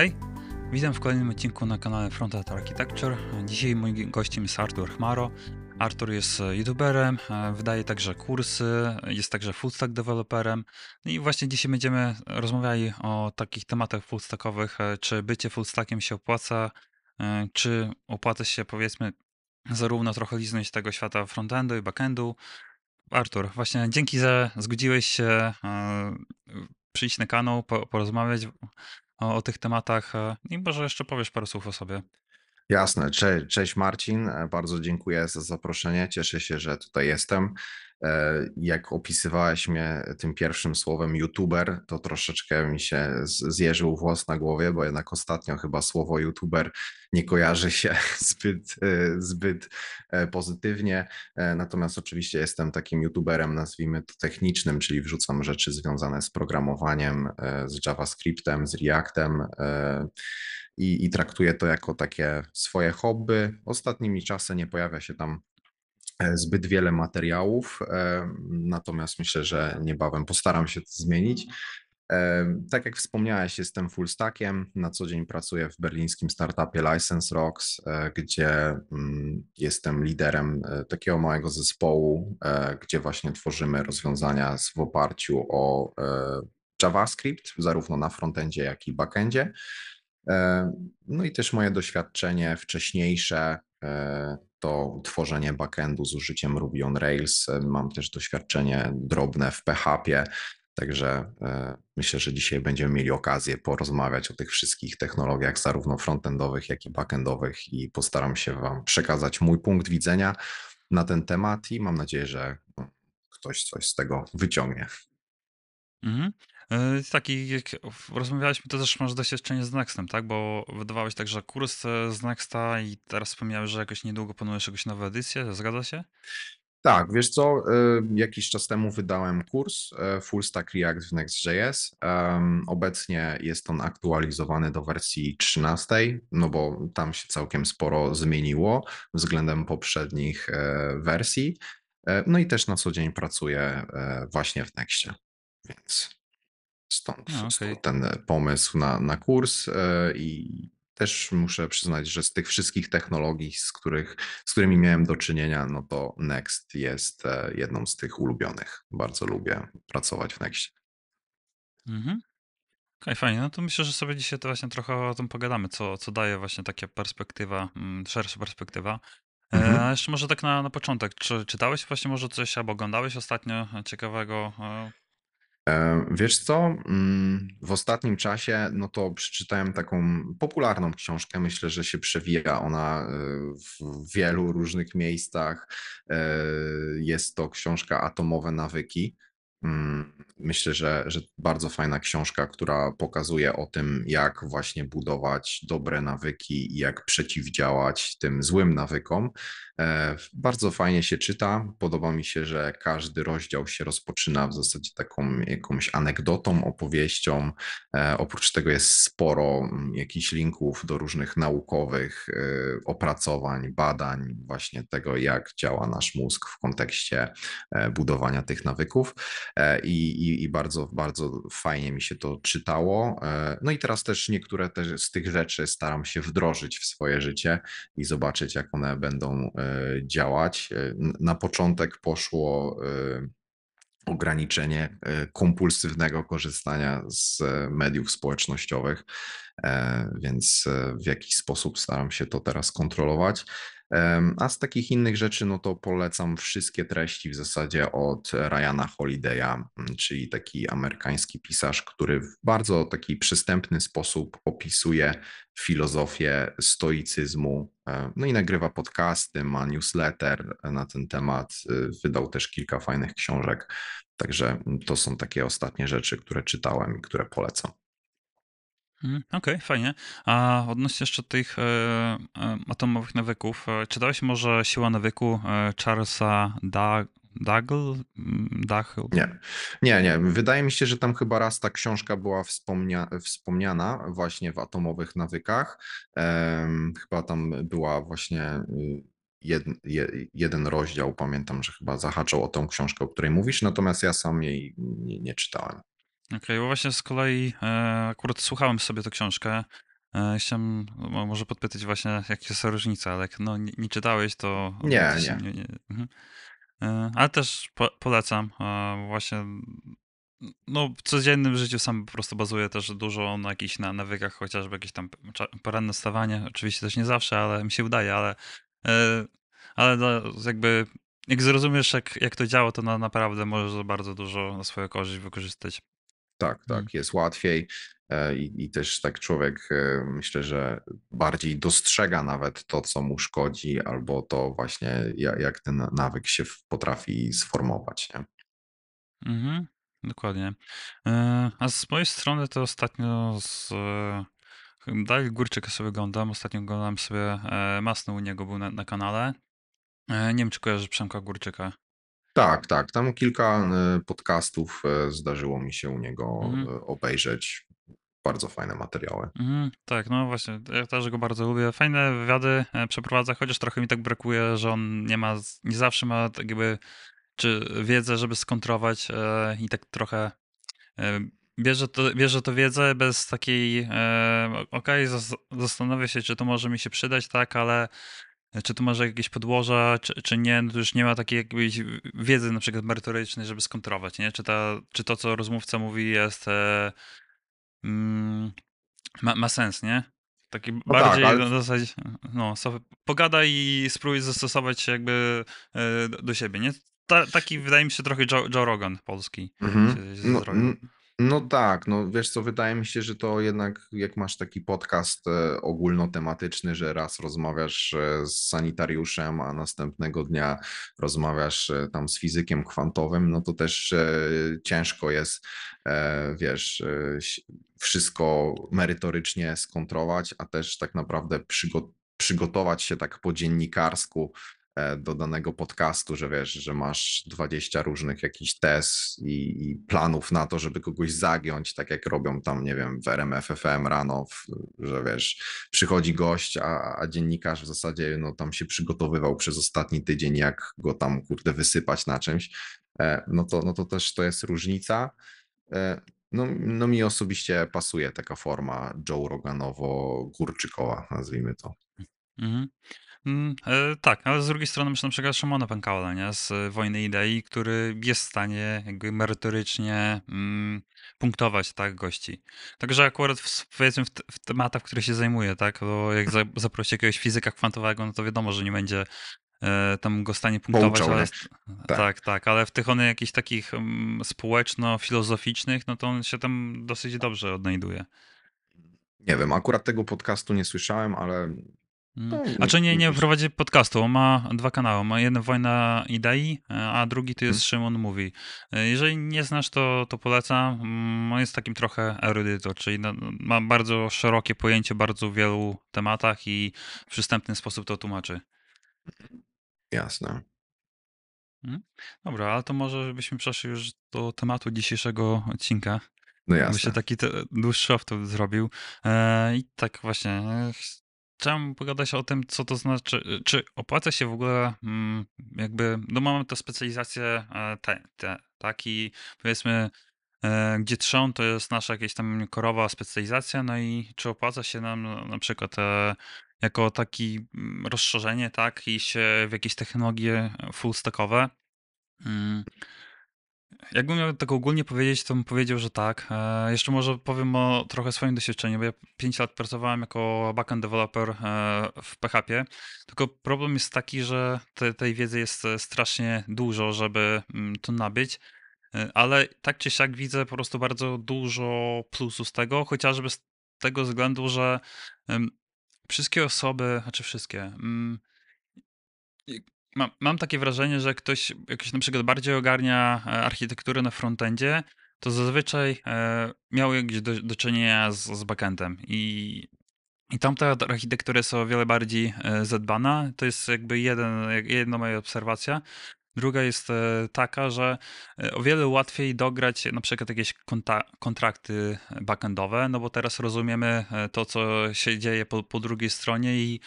Hej, witam w kolejnym odcinku na kanale Frontend Architecture. Dzisiaj moim gościem jest Artur Chmaro. Artur jest youtuberem, e, wydaje także kursy, jest także fullstack developerem. No I właśnie dzisiaj będziemy rozmawiali o takich tematach fullstackowych, e, czy bycie fullstackiem się opłaca, e, czy opłaca się powiedzmy zarówno trochę liznąć tego świata frontendu i backendu. Artur, właśnie dzięki, że zgodziłeś się przyjść na kanał, porozmawiać o, tych tematach e, i może jeszcze powiesz parę słów o sobie. Jasne. Cze cześć Marcin, e, bardzo dziękuję za zaproszenie. Cieszę się, że tutaj jestem. E, jak opisywałeś mnie tym pierwszym słowem youtuber, to troszeczkę mi się zjeżył włos na głowie, bo jednak ostatnio chyba słowo youtuber nie kojarzy się zbyt, zbyt pozytywnie. Natomiast oczywiście jestem takim youtuberem, nazwijmy to technicznym, czyli wrzucam rzeczy związane z programowaniem, z JavaScriptem, z Reactem i, i traktuję to jako takie swoje hobby. Ostatnimi czasy nie pojawia się tam e, zbyt wiele materiałów, e, natomiast myślę, że niebawem postaram się to zmienić. E, tak jak wspomniałeś, jestem full stackiem. Na co dzień pracuję w berlińskim startupie License Rocks, gdzie mm, jestem liderem takiego małego zespołu, gdzie właśnie tworzymy rozwiązania w oparciu o JavaScript, zarówno na frontendzie, jak i backendzie. E, no i też moje doświadczenie wcześniejsze e, to tworzenie backendu z użyciem Ruby on Rails. E, mam też doświadczenie drobne w PHP, także myślę, że dzisiaj będziemy mieli okazję porozmawiać o tych wszystkich technologiach, zarówno frontendowych, jak i backendowych i postaram się Wam przekazać mój punkt widzenia na ten temat i mam nadzieję, że ktoś coś z tego wyciągnie. Mhm. E, taki, jak rozmawialiśmy, to też masz doświadczenie z Nextem, tak? Bo wydawałeś także kurs e, z Nexta i teraz wspomniałeś, że jakoś niedługo planujesz jakąś nową edycję, zgadza się? Tak, wiesz co, e, jakiś czas temu wydałem kurs Full Stack React w Next.js. Obecnie jest on aktualizowany do wersji 13, no bo tam się całkiem sporo zmieniło względem poprzednich wersji. No i też na co dzień pracuję właśnie w Nextie, więc Stąd, No, stąd ten pomysł na, na kurs e, i też muszę przyznać, że z tych wszystkich technologii, z, których, z którymi miałem do czynienia, no to Next jest e, jedną z tych ulubionych. Bardzo lubię pracować w Nextie. Mhm. Okej, fajnie. No to myślę, że sobie dzisiaj to właśnie trochę o tym pogadamy, co, co daje właśnie taka perspektywa, mm, szersza perspektywa. E, mhm. A jeszcze może tak na, na początek, czy czytałeś właśnie może coś albo oglądałeś ostatnio ciekawego E, wiesz co, mm, w ostatnim czasie, no to przeczytałem taką popularną książkę. Myślę, że się przewija ona e, w wielu różnych miejscach. E, jest to książka Atomowe nawyki. Mm, myślę, że, że bardzo fajna książka, która pokazuje o tym, jak właśnie budować dobre nawyki i jak przeciwdziałać tym złym nawykom. E, bardzo fajnie się czyta. Podoba mi się, że każdy rozdział się rozpoczyna w zasadzie taką jakąś anegdotą, opowieścią. E, oprócz tego jest sporo mm, jakichś linków do różnych naukowych e, opracowań, badań, właśnie tego, jak działa nasz mózg w kontekście budowania tych nawyków. I, i, i bardzo, bardzo fajnie mi się to czytało. No i teraz też niektóre też z tych rzeczy staram się wdrożyć w swoje życie i zobaczyć, jak one będą działać. E, na początek poszło e, ograniczenie e, kompulsywnego korzystania z mediów społecznościowych, więc w jakiś sposób staram się to teraz kontrolować. A z takich innych rzeczy, no to polecam wszystkie treści w zasadzie od Ryana Holiday'a, czyli taki amerykański pisarz, który w bardzo taki przystępny sposób opisuje filozofię stoicyzmu. No i nagrywa podcasty, ma newsletter na ten temat, wydał też kilka fajnych książek. Także to są takie ostatnie rzeczy, które czytałem i które polecam. Mhm, okej, fajnie. A odnośnie jeszcze tych e, e, atomowych nawyków, e, czytałeś może Siła nawyku e, Charlesa Da- Dagl? Mm, Nie, nie, nie. Wydaje mi się, że tam chyba raz ta książka była wspomnia- wspomniana właśnie w atomowych nawykach. chyba tam była właśnie y, jed, jeden rozdział, pamiętam, że chyba zahaczał o tą książkę, o której mówisz, natomiast ja sam jej nie, nie czytałem. Okej, bo właśnie z kolei e, akurat słuchałem sobie tę książkę E, chciałem mo- może podpytać właśnie, jakie są różnice, ale jak no, nie, nie czytałeś, to... Nie, się nie. nie mhm. E, Ale też po, polecam. e, Właśnie no, w codziennym życiu sam po prostu bazuję też dużo na jakichś na nawykach, chociażby jakieś tam poranne wstawanie. Oczywiście też nie zawsze, ale mi się udaje, ale, e, ale no, jakby jak zrozumiesz, jak, jak to działa, to na, naprawdę możesz bardzo dużo na swoją korzyść wykorzystać. Tak, Mm. tak, jest łatwiej e, i, i też tak człowiek e, myślę, że bardziej dostrzega nawet to, co mu szkodzi, albo to właśnie jak, jak ten nawyk się potrafi sformować. Nie? Mhm, dokładnie. E, A z mojej strony to ostatnio z Dawid Górczyka sobie oglądam. Ostatnio oglądałem sobie Masno u niego był na, na kanale. Nie wiem, czy kojarzysz Przemka Górczyka. Tak, tak, tam kilka e, podcastów e, zdarzyło mi się u niego Mhm. e, obejrzeć. Bardzo fajne materiały. Mhm, tak, no właśnie, ja też go bardzo lubię. Fajne wywiady e, przeprowadza, chociaż trochę mi tak brakuje, że on nie ma, nie zawsze ma tak jakby, czy wiedzę, żeby skontrować i tak trochę bierze to, bierze to wiedzę bez takiej, e, okej, zas- zastanawia się, czy to może mi się przydać, tak, ale czy to może jakieś podłoża, czy, czy nie, no to już nie ma takiej jakiejś wiedzy na przykład merytorycznej, żeby skontrować, nie? Czy, ta, czy to, co rozmówca mówi jest... E, mm, ma, ma sens, nie? Taki No bardziej tak, ale na zasadzie, no, sobie pogadaj i spróbuj zastosować się jakby e, do, siebie, nie? Ta, taki wydaje mi się trochę Joe, Joe Rogan polski Mhm. się, się No, no tak, no wiesz co, wydaje mi się, że to jednak jak masz taki podcast e, ogólnotematyczny, że raz rozmawiasz e, z sanitariuszem, a następnego dnia rozmawiasz e, tam z fizykiem kwantowym, no to też ciężko jest, wiesz, wszystko merytorycznie skontrować, a też tak naprawdę przygo- przygotować się tak po dziennikarsku do danego podcastu, że wiesz, że masz 20 różnych jakichś tez i, i planów na to, żeby kogoś zagiąć, tak jak robią tam, nie wiem, w RMF FM rano, w, że wiesz, przychodzi gość, a, a dziennikarz w zasadzie no tam się przygotowywał przez ostatni tydzień, jak go tam kurde wysypać na czymś, e, no to, no to też to jest różnica. E, No, no mi osobiście pasuje taka forma Joe Roganowo-Górczykowa, nazwijmy to. Mhm. Mm, e, tak, ale z drugiej strony masz na przykład Szymona Pękała, nie? Z e, Wojny Idei, który jest w stanie jakby merytorycznie mm, punktować, tak, gości. Także akurat w, powiedzmy w, w tematach, w których się zajmuje, tak, bo jak za, zaprosi jakiegoś fizyka kwantowego, no to wiadomo, że nie będzie e, tam go w stanie punktować, Pouczał, ale Tak. tak, tak, ale w tych one jakichś takich mm, społeczno-filozoficznych, no to on się tam dosyć dobrze odnajduje. Nie wiem, akurat tego podcastu nie słyszałem, ale Mm. No, A czy nie, nie prowadzi podcastu? On ma dwa kanały. Ma jeden Wojna Idei, e, a drugi to jest Szymon Mówi. E, Jeżeli nie znasz, to, to polecam. Mm, On jest takim trochę erudytor, czyli na- ma bardzo szerokie pojęcie bardzo wielu tematach i w przystępny sposób to tłumaczy. jasne. Dobra, ale to może byśmy przeszli już do tematu dzisiejszego odcinka. No jasne. taki te, dłuższy off zrobił. E, I tak właśnie. Ch- Chciałem pogadać o tym, co to znaczy, czy opłaca się w ogóle, mm, jakby, no mamy tę specjalizację e, te, te, tak, i powiedzmy, e, gdzie trzon to jest nasza jakaś tam korowa specjalizacja, no i czy opłaca się nam no, na przykład e, jako taki mm, rozszerzenie, tak, iść e, w jakieś technologie full stackowe. Jakbym miał tak ogólnie powiedzieć, to bym powiedział, że tak. E, jeszcze może powiem o trochę swoim doświadczeniu, bo ja 5 lat pracowałem jako backend developer e, w PHP. Tylko problem jest taki, że te, tej wiedzy jest e, strasznie dużo, żeby mm, to nabyć. Ale tak czy siak widzę po prostu bardzo dużo plusów z tego, chociażby z tego względu, że wszystkie osoby, znaczy wszystkie, mm, Mam, mam takie wrażenie, że ktoś jakoś na przykład bardziej ogarnia e, architekturę na frontendzie, to zazwyczaj e, miał jakieś do, do czynienia z, z backendem i, i tamta architektura jest o wiele bardziej e, zadbana. To jest jakby jeden, jedna moja obserwacja. Druga jest e, taka, że o wiele łatwiej dograć na przykład jakieś kontrakty backendowe, no bo teraz rozumiemy to, co się dzieje po, po drugiej stronie i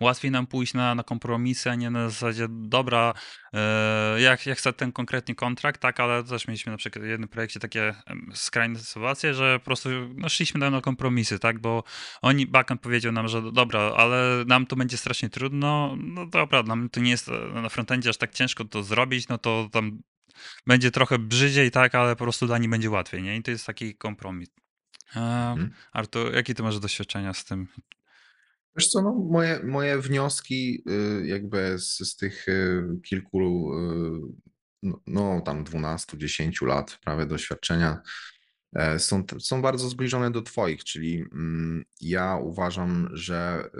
łatwiej nam pójść na, na kompromisy, a nie na zasadzie, dobra, e, jak, jak chcę ten konkretny kontrakt, tak, ale też mieliśmy na przykład w jednym projekcie takie skrajne sytuacje, że po prostu no, szliśmy na, na kompromisy, tak, bo oni, backend powiedział nam, że dobra, ale nam to będzie strasznie trudno, no dobra, nam to nie jest e, na frontendzie aż tak ciężko to zrobić, no to tam będzie trochę brzydziej, tak, ale po prostu dla nich będzie łatwiej, nie? I to jest taki kompromis. Mhm. Artur, jakie ty masz doświadczenia z tym? Wiesz co, no, moje, moje wnioski y, jakby z, z tych y, kilku, y, no, no tam 12-10 lat prawie doświadczenia e, są, są bardzo zbliżone do Twoich, czyli mm, ja uważam, że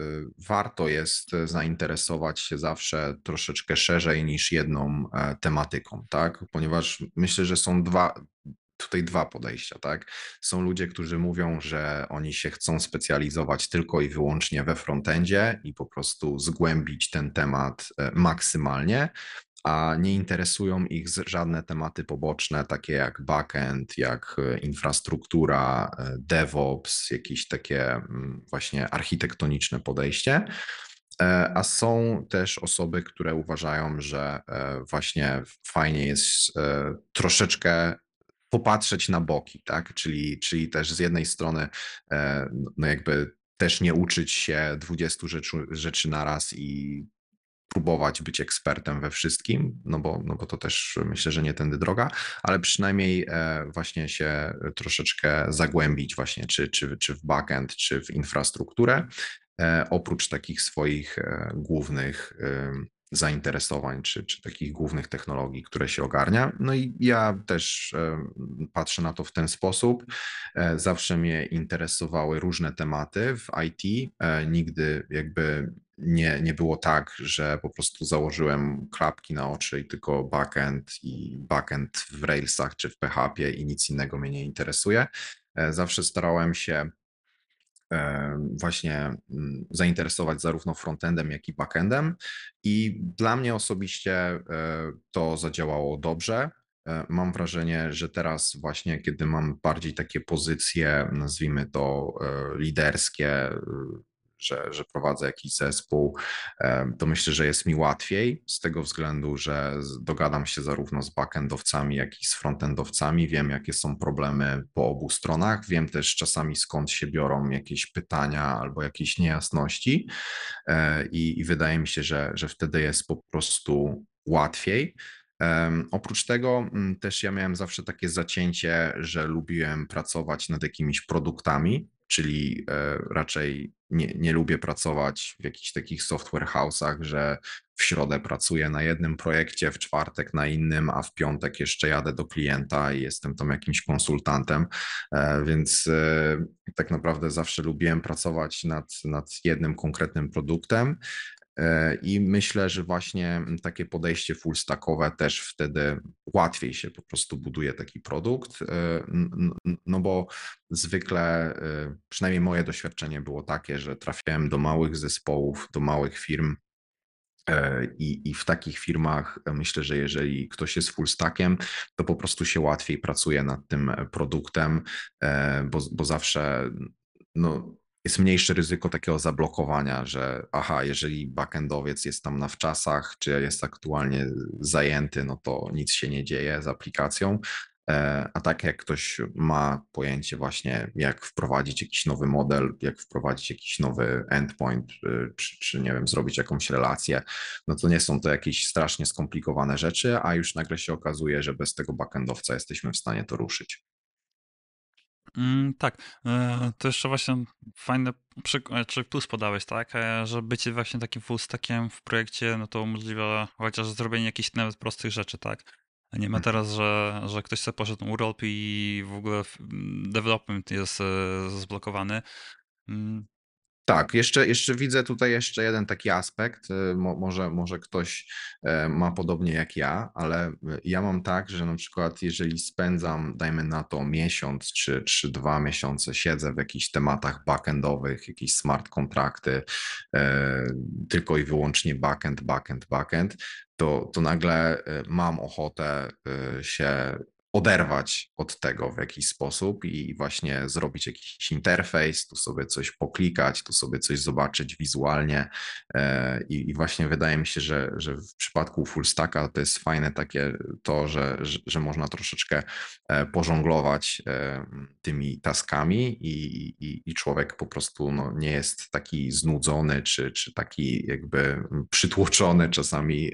warto jest zainteresować się zawsze troszeczkę szerzej niż jedną e, tematyką, tak? Ponieważ myślę, że są dwa, tutaj dwa podejścia, tak? Są ludzie, którzy mówią, że oni się chcą specjalizować tylko i wyłącznie we frontendzie i po prostu zgłębić ten temat e, maksymalnie, a nie interesują ich żadne tematy poboczne, takie jak backend, jak e, infrastruktura, e, DevOps, jakieś takie mm, właśnie architektoniczne podejście. A są też osoby, które uważają, że właśnie fajnie jest troszeczkę popatrzeć na boki, tak? Czyli, czyli też z jednej strony e, no jakby też nie uczyć się 20 rzeczy, rzeczy na raz i próbować być ekspertem we wszystkim, no bo, no bo to też myślę, że nie tędy droga, ale przynajmniej e, właśnie się troszeczkę zagłębić właśnie, czy, czy, czy w backend, czy w infrastrukturę, e, oprócz takich swoich głównych zainteresowań, czy, czy takich głównych technologii, które się ogarnia. No i ja też e, patrzę na to w ten sposób. E, zawsze mnie interesowały różne tematy w IT. E, nigdy jakby nie, nie było tak, że po prostu założyłem klapki na oczy i tylko backend i backend w Railsach czy w PHP i nic innego mnie nie interesuje. Zawsze starałem się właśnie mm, zainteresować zarówno frontendem, jak i backendem. I dla mnie osobiście e, to zadziałało dobrze. E, mam wrażenie, że teraz właśnie, kiedy mam bardziej takie pozycje, nazwijmy to e, liderskie, że, że prowadzę jakiś zespół, to myślę, że jest mi łatwiej z tego względu, że dogadam się zarówno z backendowcami, jak i z frontendowcami. Wiem, jakie są problemy po obu stronach. Wiem też czasami skąd się biorą jakieś pytania albo jakieś niejasności. E, I, i wydaje mi się, że, że wtedy jest po prostu łatwiej. Oprócz tego też ja miałem zawsze takie zacięcie, że lubiłem pracować nad jakimiś produktami, czyli e, raczej nie, nie lubię pracować w jakichś takich software house'ach, że w środę pracuję na jednym projekcie, w czwartek na innym, a w piątek jeszcze jadę do klienta i jestem tam jakimś konsultantem, e, więc e, tak naprawdę zawsze lubiłem pracować nad, nad jednym konkretnym produktem I myślę, że właśnie takie podejście full stackowe też wtedy łatwiej się po prostu buduje taki produkt, e, no bo zwykle, e, przynajmniej moje doświadczenie było takie, że trafiałem do małych zespołów, do małych firm, i, I, w takich firmach myślę, że jeżeli ktoś jest full stackiem, to po prostu się łatwiej pracuje nad tym produktem, bo, bo zawsze no, jest mniejsze ryzyko takiego zablokowania, że aha, jeżeli backendowiec jest tam na wczasach, czy jest aktualnie zajęty, no to nic się nie dzieje z aplikacją. E, a tak jak ktoś ma pojęcie właśnie, jak wprowadzić jakiś nowy model, jak wprowadzić jakiś nowy endpoint, y, czy, czy nie wiem, zrobić jakąś relację, no to nie są to jakieś strasznie skomplikowane rzeczy, a już nagle się okazuje, że bez tego backendowca jesteśmy w stanie to ruszyć. Mm, tak, e, to jeszcze właśnie fajny przykład, czy plus podałeś, tak, e, że bycie właśnie takim full stackiem w projekcie, no to umożliwia chociaż zrobienie jakichś nawet prostych rzeczy, tak. Nie ma Mhm. teraz, że, że ktoś sobie poszedł urlop i w ogóle development jest e, zblokowany. Tak, jeszcze, jeszcze widzę tutaj jeszcze jeden taki aspekt. y, Mo, może, może ktoś e, ma podobnie jak ja, ale y, ja mam tak, że na przykład jeżeli spędzam, dajmy na to miesiąc czy, czy dwa miesiące, siedzę w jakichś tematach backendowych, jakieś smart kontrakty, e, tylko i wyłącznie backend, backend, backend, to, to nagle e, mam ochotę się oderwać od tego w jakiś sposób i właśnie zrobić jakiś interfejs, tu sobie coś poklikać, tu sobie coś zobaczyć wizualnie. E, I, właśnie wydaje mi się, że, że w przypadku full stacka to jest fajne takie to, że, że, że można troszeczkę e, pożonglować e, tymi taskami i, i, i człowiek po prostu no, nie jest taki znudzony czy, czy taki jakby przytłoczony czasami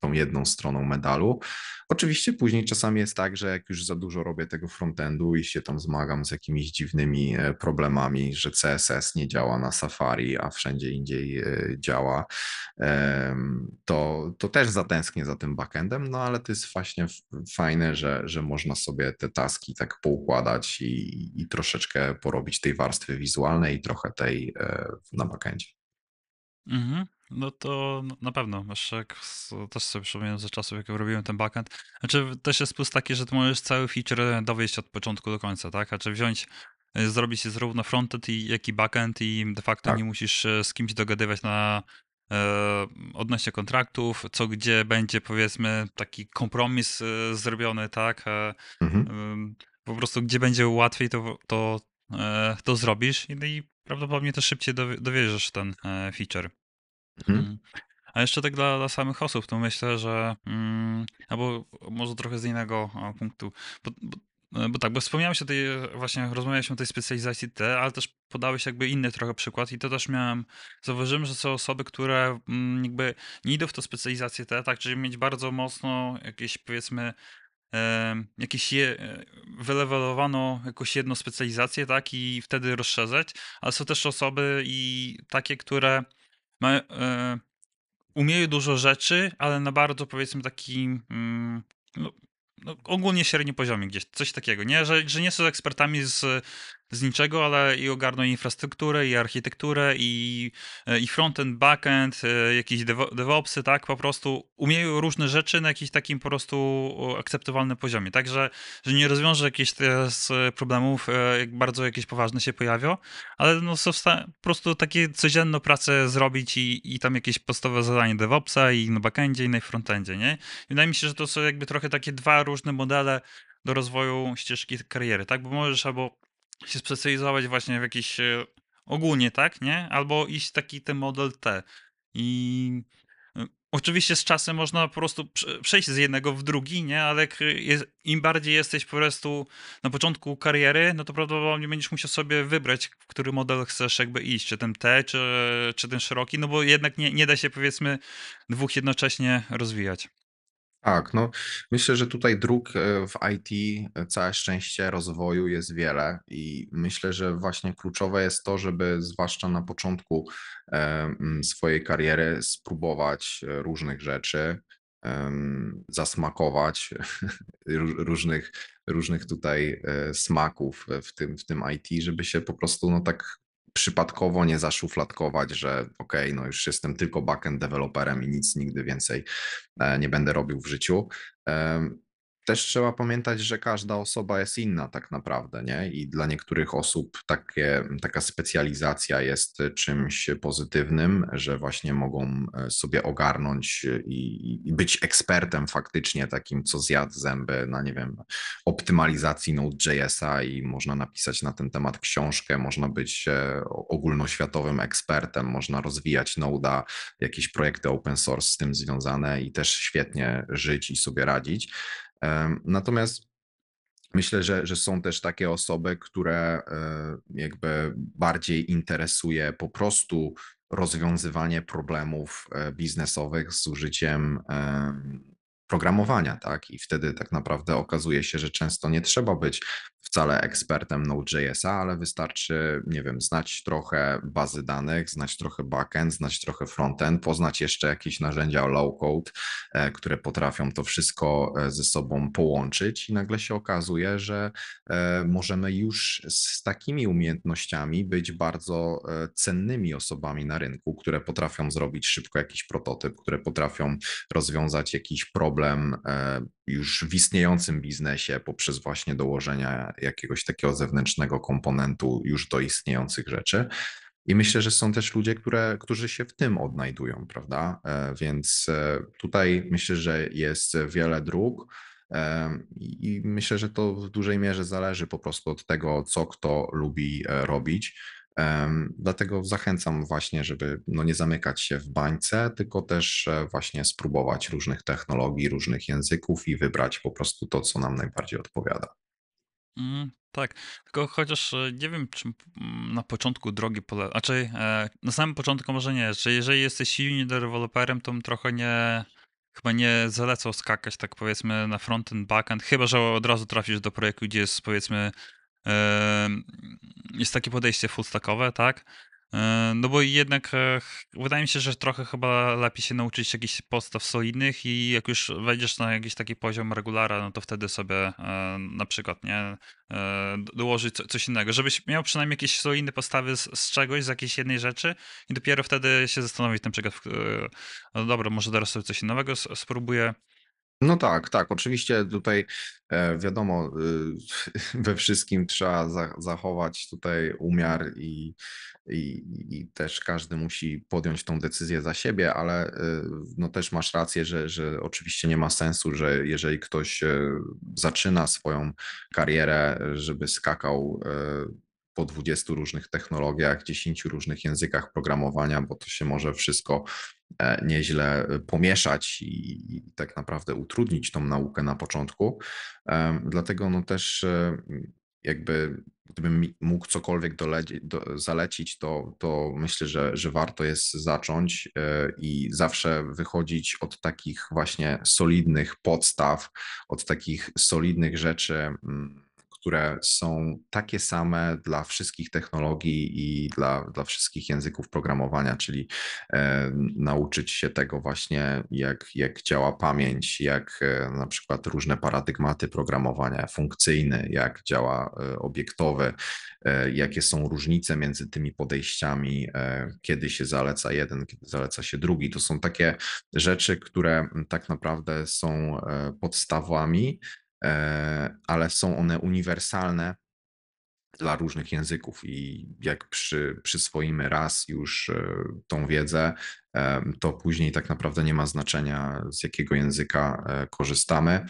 tą jedną stroną medalu. Oczywiście później czasami jest tak, że jak już za dużo robię tego frontendu i się tam zmagam z jakimiś dziwnymi e, problemami, że CSS nie działa na Safari, a wszędzie indziej e, działa, to, to też zatęsknię za tym backendem, no ale to jest właśnie fajne, że, że można sobie te taski tak poukładać i, i troszeczkę porobić tej warstwy wizualnej i trochę tej e, na backendzie. Mhm. No to na pewno, wiesz, jak też sobie przypominam ze czasów, jak robiłem ten backend. Znaczy też jest plus taki, że ty możesz cały feature dowieść od początku do końca, tak? Znaczy wziąć, y, zrobić zarówno frontend, i, jak i backend i de facto tak. nie musisz y, z kimś dogadywać na e, odnośnie kontraktów, co gdzie będzie powiedzmy taki kompromis e, zrobiony, tak? E, mhm. po prostu gdzie będzie łatwiej, to, to, e, to zrobisz i, i prawdopodobnie też szybciej dowierzesz ten feature. Mhm. Mm. A jeszcze tak dla, dla samych osób, to myślę, że mm, albo może trochę z innego punktu, bo, bo, e, bo tak, bo wspomniałeś o tej, właśnie rozmawialiśmy o tej specjalizacji T, ale też podałeś jakby inny trochę przykład i to też miałem, zauważyłem, że są osoby, które mm, jakby nie idą w to specjalizację T, tak, czyli mieć bardzo mocno jakieś powiedzmy jakieś je, e, wylewelowano jakąś jedną specjalizację, tak, i wtedy rozszerzać, ale są też osoby i takie, które ma, e, umieją dużo rzeczy, ale na bardzo powiedzmy takim mm, no, no, ogólnie średnim poziomie gdzieś, coś takiego, nie? Że, że nie są ekspertami z z niczego, ale i ogarną infrastrukturę, i architekturę, i, e, i frontend, backend, e, jakieś DevOpsy, tak, po prostu umieją różne rzeczy na jakimś takim po prostu akceptowalnym poziomie, także że nie rozwiąże jakichś z problemów, e, jak bardzo jakieś poważne się pojawią, ale no są po prostu takie codzienną pracę zrobić i, i tam jakieś podstawowe zadanie DevOpsa i na backendzie i na frontendzie, nie? I wydaje mi się, że to są jakby trochę takie dwa różne modele do rozwoju ścieżki kariery, tak? Bo możesz albo się specjalizować właśnie w jakiś e, ogólnie, tak, nie? Albo iść taki ten model T. I e, oczywiście z czasem można po prostu przejść z jednego w drugi, nie? Ale jest, im bardziej jesteś po prostu na początku kariery, no to prawdopodobnie będziesz musiał sobie wybrać, w który model chcesz jakby iść, czy ten T, czy, czy ten szeroki, no bo jednak nie, nie da się powiedzmy dwóch jednocześnie rozwijać. Tak, no myślę, że tutaj dróg e, w IT, e, całe szczęście rozwoju jest wiele i myślę, że właśnie kluczowe jest to, żeby zwłaszcza na początku e, swojej kariery spróbować różnych rzeczy, zasmakować różnych, różnych tutaj smaków w tym, w tym IT, żeby się po prostu no tak przypadkowo nie zaszufladkować, że ok, no już jestem tylko backend deweloperem i nic nigdy więcej e, nie będę robił w życiu. Też trzeba pamiętać, że każda osoba jest inna tak naprawdę, nie? I dla niektórych osób takie, taka specjalizacja jest czymś pozytywnym, że właśnie mogą e, sobie ogarnąć i, i być ekspertem faktycznie takim, co zjadł zęby na, nie wiem, optymalizacji Node.js'a i można napisać na ten temat książkę, można być e, ogólnoświatowym ekspertem, można rozwijać Node'a, jakieś projekty open source z tym związane i też świetnie żyć i sobie radzić. Natomiast myślę, że, że są też takie osoby, które e, jakby bardziej interesuje po prostu rozwiązywanie problemów e, biznesowych z użyciem programowania, tak? I wtedy tak naprawdę okazuje się, że często nie trzeba być wcale ekspertem Node.js'a, ale wystarczy, nie wiem, znać trochę bazy danych, znać trochę backend, znać trochę frontend, poznać jeszcze jakieś narzędzia low-code, e, które potrafią to wszystko e, ze sobą połączyć i nagle się okazuje, że e, możemy już z takimi umiejętnościami być bardzo cennymi osobami na rynku, które potrafią zrobić szybko jakiś prototyp, które potrafią rozwiązać jakiś problem już w istniejącym biznesie poprzez właśnie dołożenia jakiegoś takiego zewnętrznego komponentu już do istniejących rzeczy. I myślę, że są też ludzie, które, którzy się w tym odnajdują, prawda? E, więc e, tutaj myślę, że jest wiele dróg. Em, I myślę, że to w dużej mierze zależy po prostu od tego, co kto lubi e, robić. Dlatego zachęcam właśnie, żeby no nie zamykać się w bańce, tylko też e, właśnie spróbować różnych technologii, różnych języków i wybrać po prostu to, co nam najbardziej odpowiada. Mm, tak, tylko chociaż e, nie wiem, czy na początku drogi pole... Znaczy, e, na samym początku może nie, że jeżeli jesteś junior deweloperem, to trochę nie... Chyba nie zalecał skakać, tak powiedzmy, na frontend, backend, chyba że od razu trafisz do projektu, gdzie jest powiedzmy jest takie podejście fullstackowe, tak? No bo jednak e, wydaje mi się, że trochę chyba lepiej się nauczyć jakichś podstaw solidnych i jak już wejdziesz na jakiś taki poziom regulara, no to wtedy sobie e, na przykład nie e, do- dołożyć co- coś innego, żebyś miał przynajmniej jakieś solidne podstawy z, z czegoś, z jakiejś jednej rzeczy i dopiero wtedy się zastanowić na przykład, no dobra, może teraz sobie coś s- spróbuję. No tak, tak. Oczywiście tutaj e, wiadomo, y, we wszystkim trzeba za- zachować tutaj umiar i, i, i też każdy musi podjąć tą decyzję za siebie, ale y, no też masz rację, że, że oczywiście nie ma sensu, że jeżeli ktoś e, zaczyna swoją karierę, żeby skakał e, po 20 różnych technologiach, 10 różnych językach programowania, bo to się może wszystko e, nieźle e, pomieszać i, i tak naprawdę utrudnić tą naukę na początku. Dlatego no też e, jakby gdybym mógł cokolwiek doleci, do, zalecić, to, to myślę, że, że warto jest zacząć e, i zawsze wychodzić od takich właśnie solidnych podstaw, od takich solidnych rzeczy, mm, które są takie same dla wszystkich technologii i dla, dla wszystkich języków programowania, czyli e, nauczyć się tego właśnie, jak, jak działa pamięć, jak e, na przykład różne paradygmaty programowania funkcyjne, jak działa e, obiektowy, e, jakie są różnice między tymi podejściami, e, kiedy się zaleca jeden, kiedy zaleca się drugi. To są takie rzeczy, które tak naprawdę są e, podstawami, ale są one uniwersalne dla różnych języków i jak przy, przyswoimy raz już e, tą wiedzę, e, to później tak naprawdę nie ma znaczenia, z jakiego języka e, korzystamy.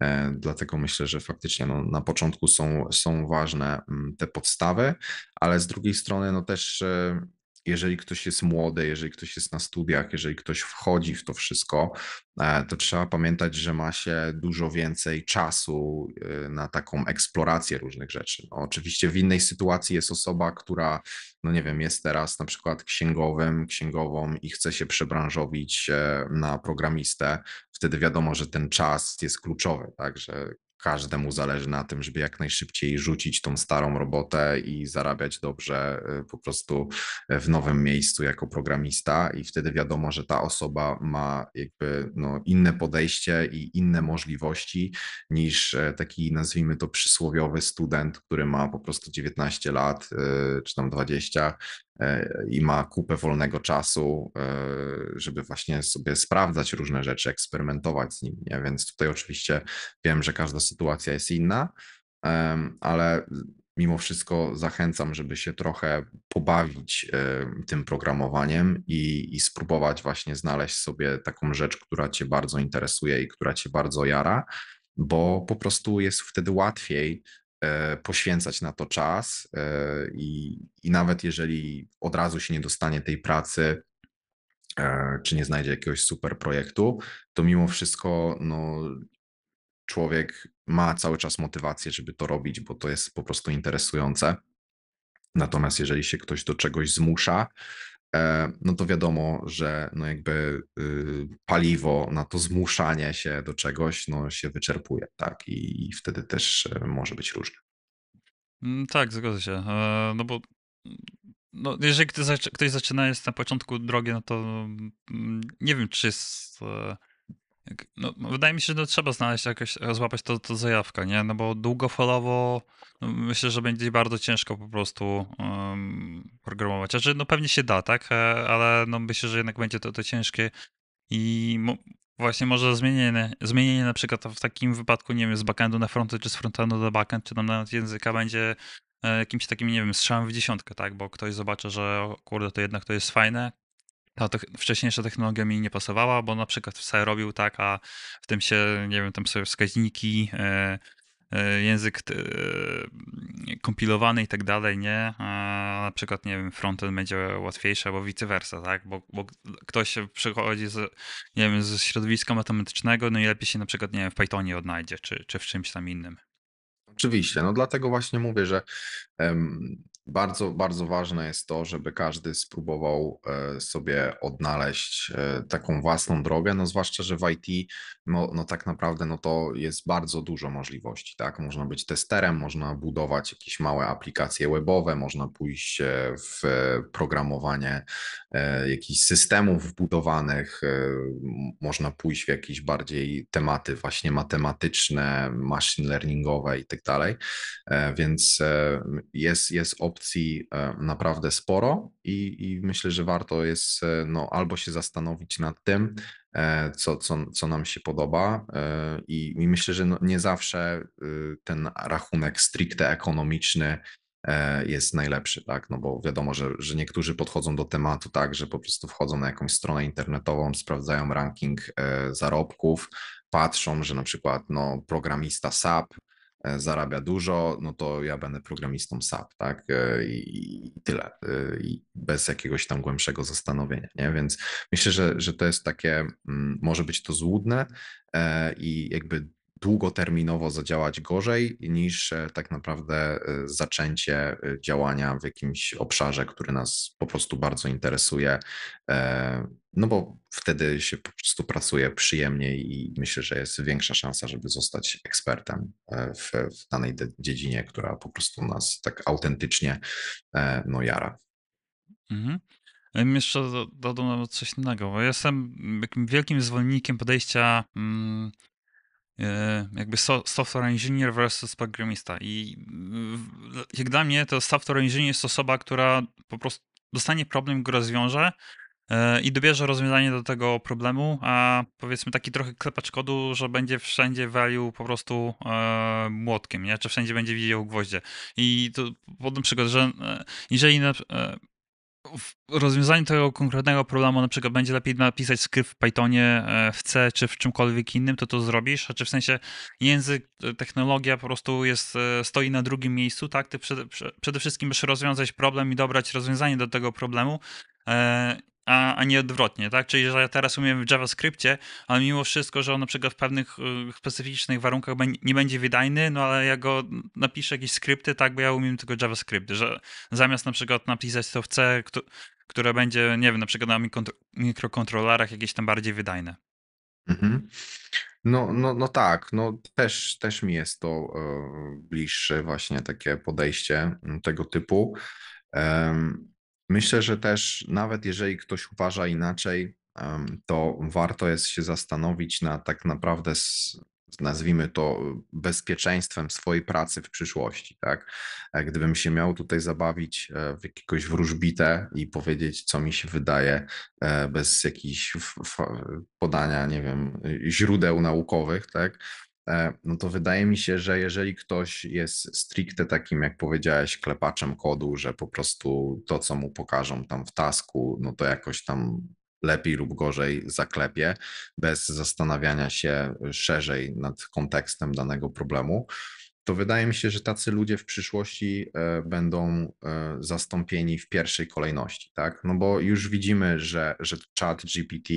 E, Dlatego myślę, że faktycznie no, na początku są, są ważne mm, te podstawy, ale z drugiej strony no też e, jeżeli ktoś jest młody, jeżeli ktoś jest na studiach, jeżeli ktoś wchodzi w to wszystko, e, to trzeba pamiętać, że ma się dużo więcej czasu e, na taką eksplorację różnych rzeczy. No, oczywiście w innej sytuacji jest osoba, która, no nie wiem, jest teraz na przykład księgowym, księgową i chce się przebranżowić e, na programistę. Wtedy wiadomo, że ten czas jest kluczowy, tak, że każdemu zależy na tym, żeby jak najszybciej rzucić tą starą robotę i zarabiać dobrze e, po prostu w nowym miejscu jako programista. I wtedy wiadomo, że ta osoba ma jakby no, inne podejście i inne możliwości niż e, taki nazwijmy to przysłowiowy student, który ma po prostu 19 lat czy tam 20 e, i ma kupę wolnego czasu, e, żeby właśnie sobie sprawdzać różne rzeczy, eksperymentować z nim, nie? Więc tutaj oczywiście wiem, że każda sytuacja jest inna, ale mimo wszystko zachęcam, żeby się trochę pobawić e, tym programowaniem i, i spróbować właśnie znaleźć sobie taką rzecz, która Cię bardzo interesuje i która Cię bardzo jara, bo po prostu jest wtedy łatwiej e, poświęcać na to czas e, i, i nawet jeżeli od razu się nie dostanie tej pracy, e, czy nie znajdzie jakiegoś super projektu, to mimo wszystko no, człowiek ma cały czas motywację, żeby to robić, bo to jest po prostu interesujące. Natomiast jeżeli się ktoś do czegoś zmusza, e, no to wiadomo, że no jakby y, paliwo na to zmuszanie się do czegoś no się wyczerpuje, tak? I, i wtedy też e, może być różnie. Mm, Tak, zgodzę się. E, No bo mm, no, jeżeli ktoś, zaczy- ktoś zaczyna jest na początku drogi, no to mm, nie wiem, czy jest. e, No, wydaje mi się, że no, trzeba znaleźć jakoś, złapać to, to zajawkę, nie? No bo długofalowo no, myślę, że będzie bardzo ciężko po prostu programować. Znaczy, no pewnie się da, tak? E, Ale no myślę, że jednak będzie to, to ciężkie i właśnie może zmienienie, zmienienie na przykład w takim wypadku, nie wiem, z backendu na frontu, czy z frontendu na backend, czy tam nawet języka będzie e, jakimś takim, nie wiem, strzałem w dziesiątkę, tak? Bo ktoś zobaczy, że o kurde, to jednak to jest fajne ta tech wcześniejsza technologia mi nie pasowała, bo na przykład sobie robił tak, a w tym się, nie wiem, tam sobie wskaźniki, e, język t, e, kompilowany i tak dalej, nie? A na przykład, nie wiem, frontend będzie łatwiejszy, albo vice versa, tak? Bo, bo ktoś przychodzi z, nie wiem, ze środowiska matematycznego, no i lepiej się na przykład, nie wiem, w Pythonie odnajdzie, czy, czy w czymś tam innym. Oczywiście, no dlatego właśnie mówię, że bardzo, bardzo ważne jest to, żeby każdy spróbował e, sobie odnaleźć e, taką własną drogę, no zwłaszcza, że w IT, no, no tak naprawdę, no to jest bardzo dużo możliwości, tak? Można być testerem, można budować jakieś małe aplikacje webowe, można pójść e, w programowanie jakichś systemów wbudowanych, można pójść w jakieś bardziej tematy właśnie matematyczne, machine learningowe i tak dalej, więc jest, jest opcja opcji e, naprawdę sporo i, i myślę, że warto jest e, no, albo się zastanowić nad tym, e, co, co, co nam się podoba i, i myślę, że no, nie zawsze ten rachunek stricte ekonomiczny jest najlepszy, tak? No bo wiadomo, że, że niektórzy podchodzą do tematu tak, że po prostu wchodzą na jakąś stronę internetową, sprawdzają ranking zarobków, patrzą, że na przykład no, programista SAP zarabia dużo, no to ja będę programistą SAP, tak? E, I, i tyle. E, I bez jakiegoś tam głębszego zastanowienia, nie? Więc myślę, że, że to jest takie, mm, może być to złudne i jakby długoterminowo zadziałać gorzej niż tak naprawdę zaczęcie działania w jakimś obszarze, który nas po prostu bardzo interesuje no bo wtedy się po prostu pracuje przyjemniej i myślę, że jest większa szansa, żeby zostać ekspertem e, w, w danej dziedzinie, która po prostu nas tak autentycznie e, no, jara. Mhm. Jeszcze dodam coś innego, bo jestem takim wielkim zwolennikiem podejścia mm, e, jakby software engineer versus programista. I jak dla mnie to software engineer jest osoba, która po prostu dostanie problem, go rozwiąże, E, i dobierze rozwiązanie do tego problemu, a powiedzmy taki trochę klepacz kodu, że będzie wszędzie value po prostu e, młotkiem, nie? Czy wszędzie będzie widział gwoździe. I to podam przykład, że e, jeżeli na, e, rozwiązaniu tego konkretnego problemu na przykład będzie lepiej napisać skrypt w Pythonie, e, w C czy w czymkolwiek innym, to to zrobisz, czy w sensie język, e, technologia po prostu jest, stoi na drugim miejscu, tak? Ty przede, przede wszystkim musisz rozwiązać problem i dobrać rozwiązanie do tego problemu a, a nie odwrotnie, tak? Czyli, że ja teraz umiem w JavaScriptie, ale mimo wszystko, że on na przykład w pewnych y, specyficznych warunkach nie będzie wydajny, no ale ja go napiszę jakieś skrypty, tak, bo ja umiem tylko JavaScript, że zamiast na przykład napisać to w C, które będzie, nie wiem, na przykład na mikrokontrolerach jakieś tam bardziej wydajne. Mhm. No, no, no tak, no też, też mi jest to e, bliższe właśnie takie podejście tego typu. Myślę, że też nawet jeżeli ktoś uważa inaczej, to warto jest się zastanowić na tak naprawdę, nazwijmy to, bezpieczeństwem swojej pracy w przyszłości. Tak? E, gdybym się miał tutaj zabawić e, w jakiegoś wróżbitę i powiedzieć, co mi się wydaje, e, bez jakichś podania, nie wiem, źródeł naukowych, tak? E, no to wydaje mi się, że jeżeli ktoś jest stricte takim, jak powiedziałeś, klepaczem kodu, że po prostu to, co mu pokażą tam w tasku, no to jakoś tam lepiej lub gorzej zaklepie, bez zastanawiania się szerzej nad kontekstem danego problemu, to wydaje mi się, że tacy ludzie w przyszłości e, będą e, zastąpieni w pierwszej kolejności, tak? No bo już widzimy, że, że chat GPT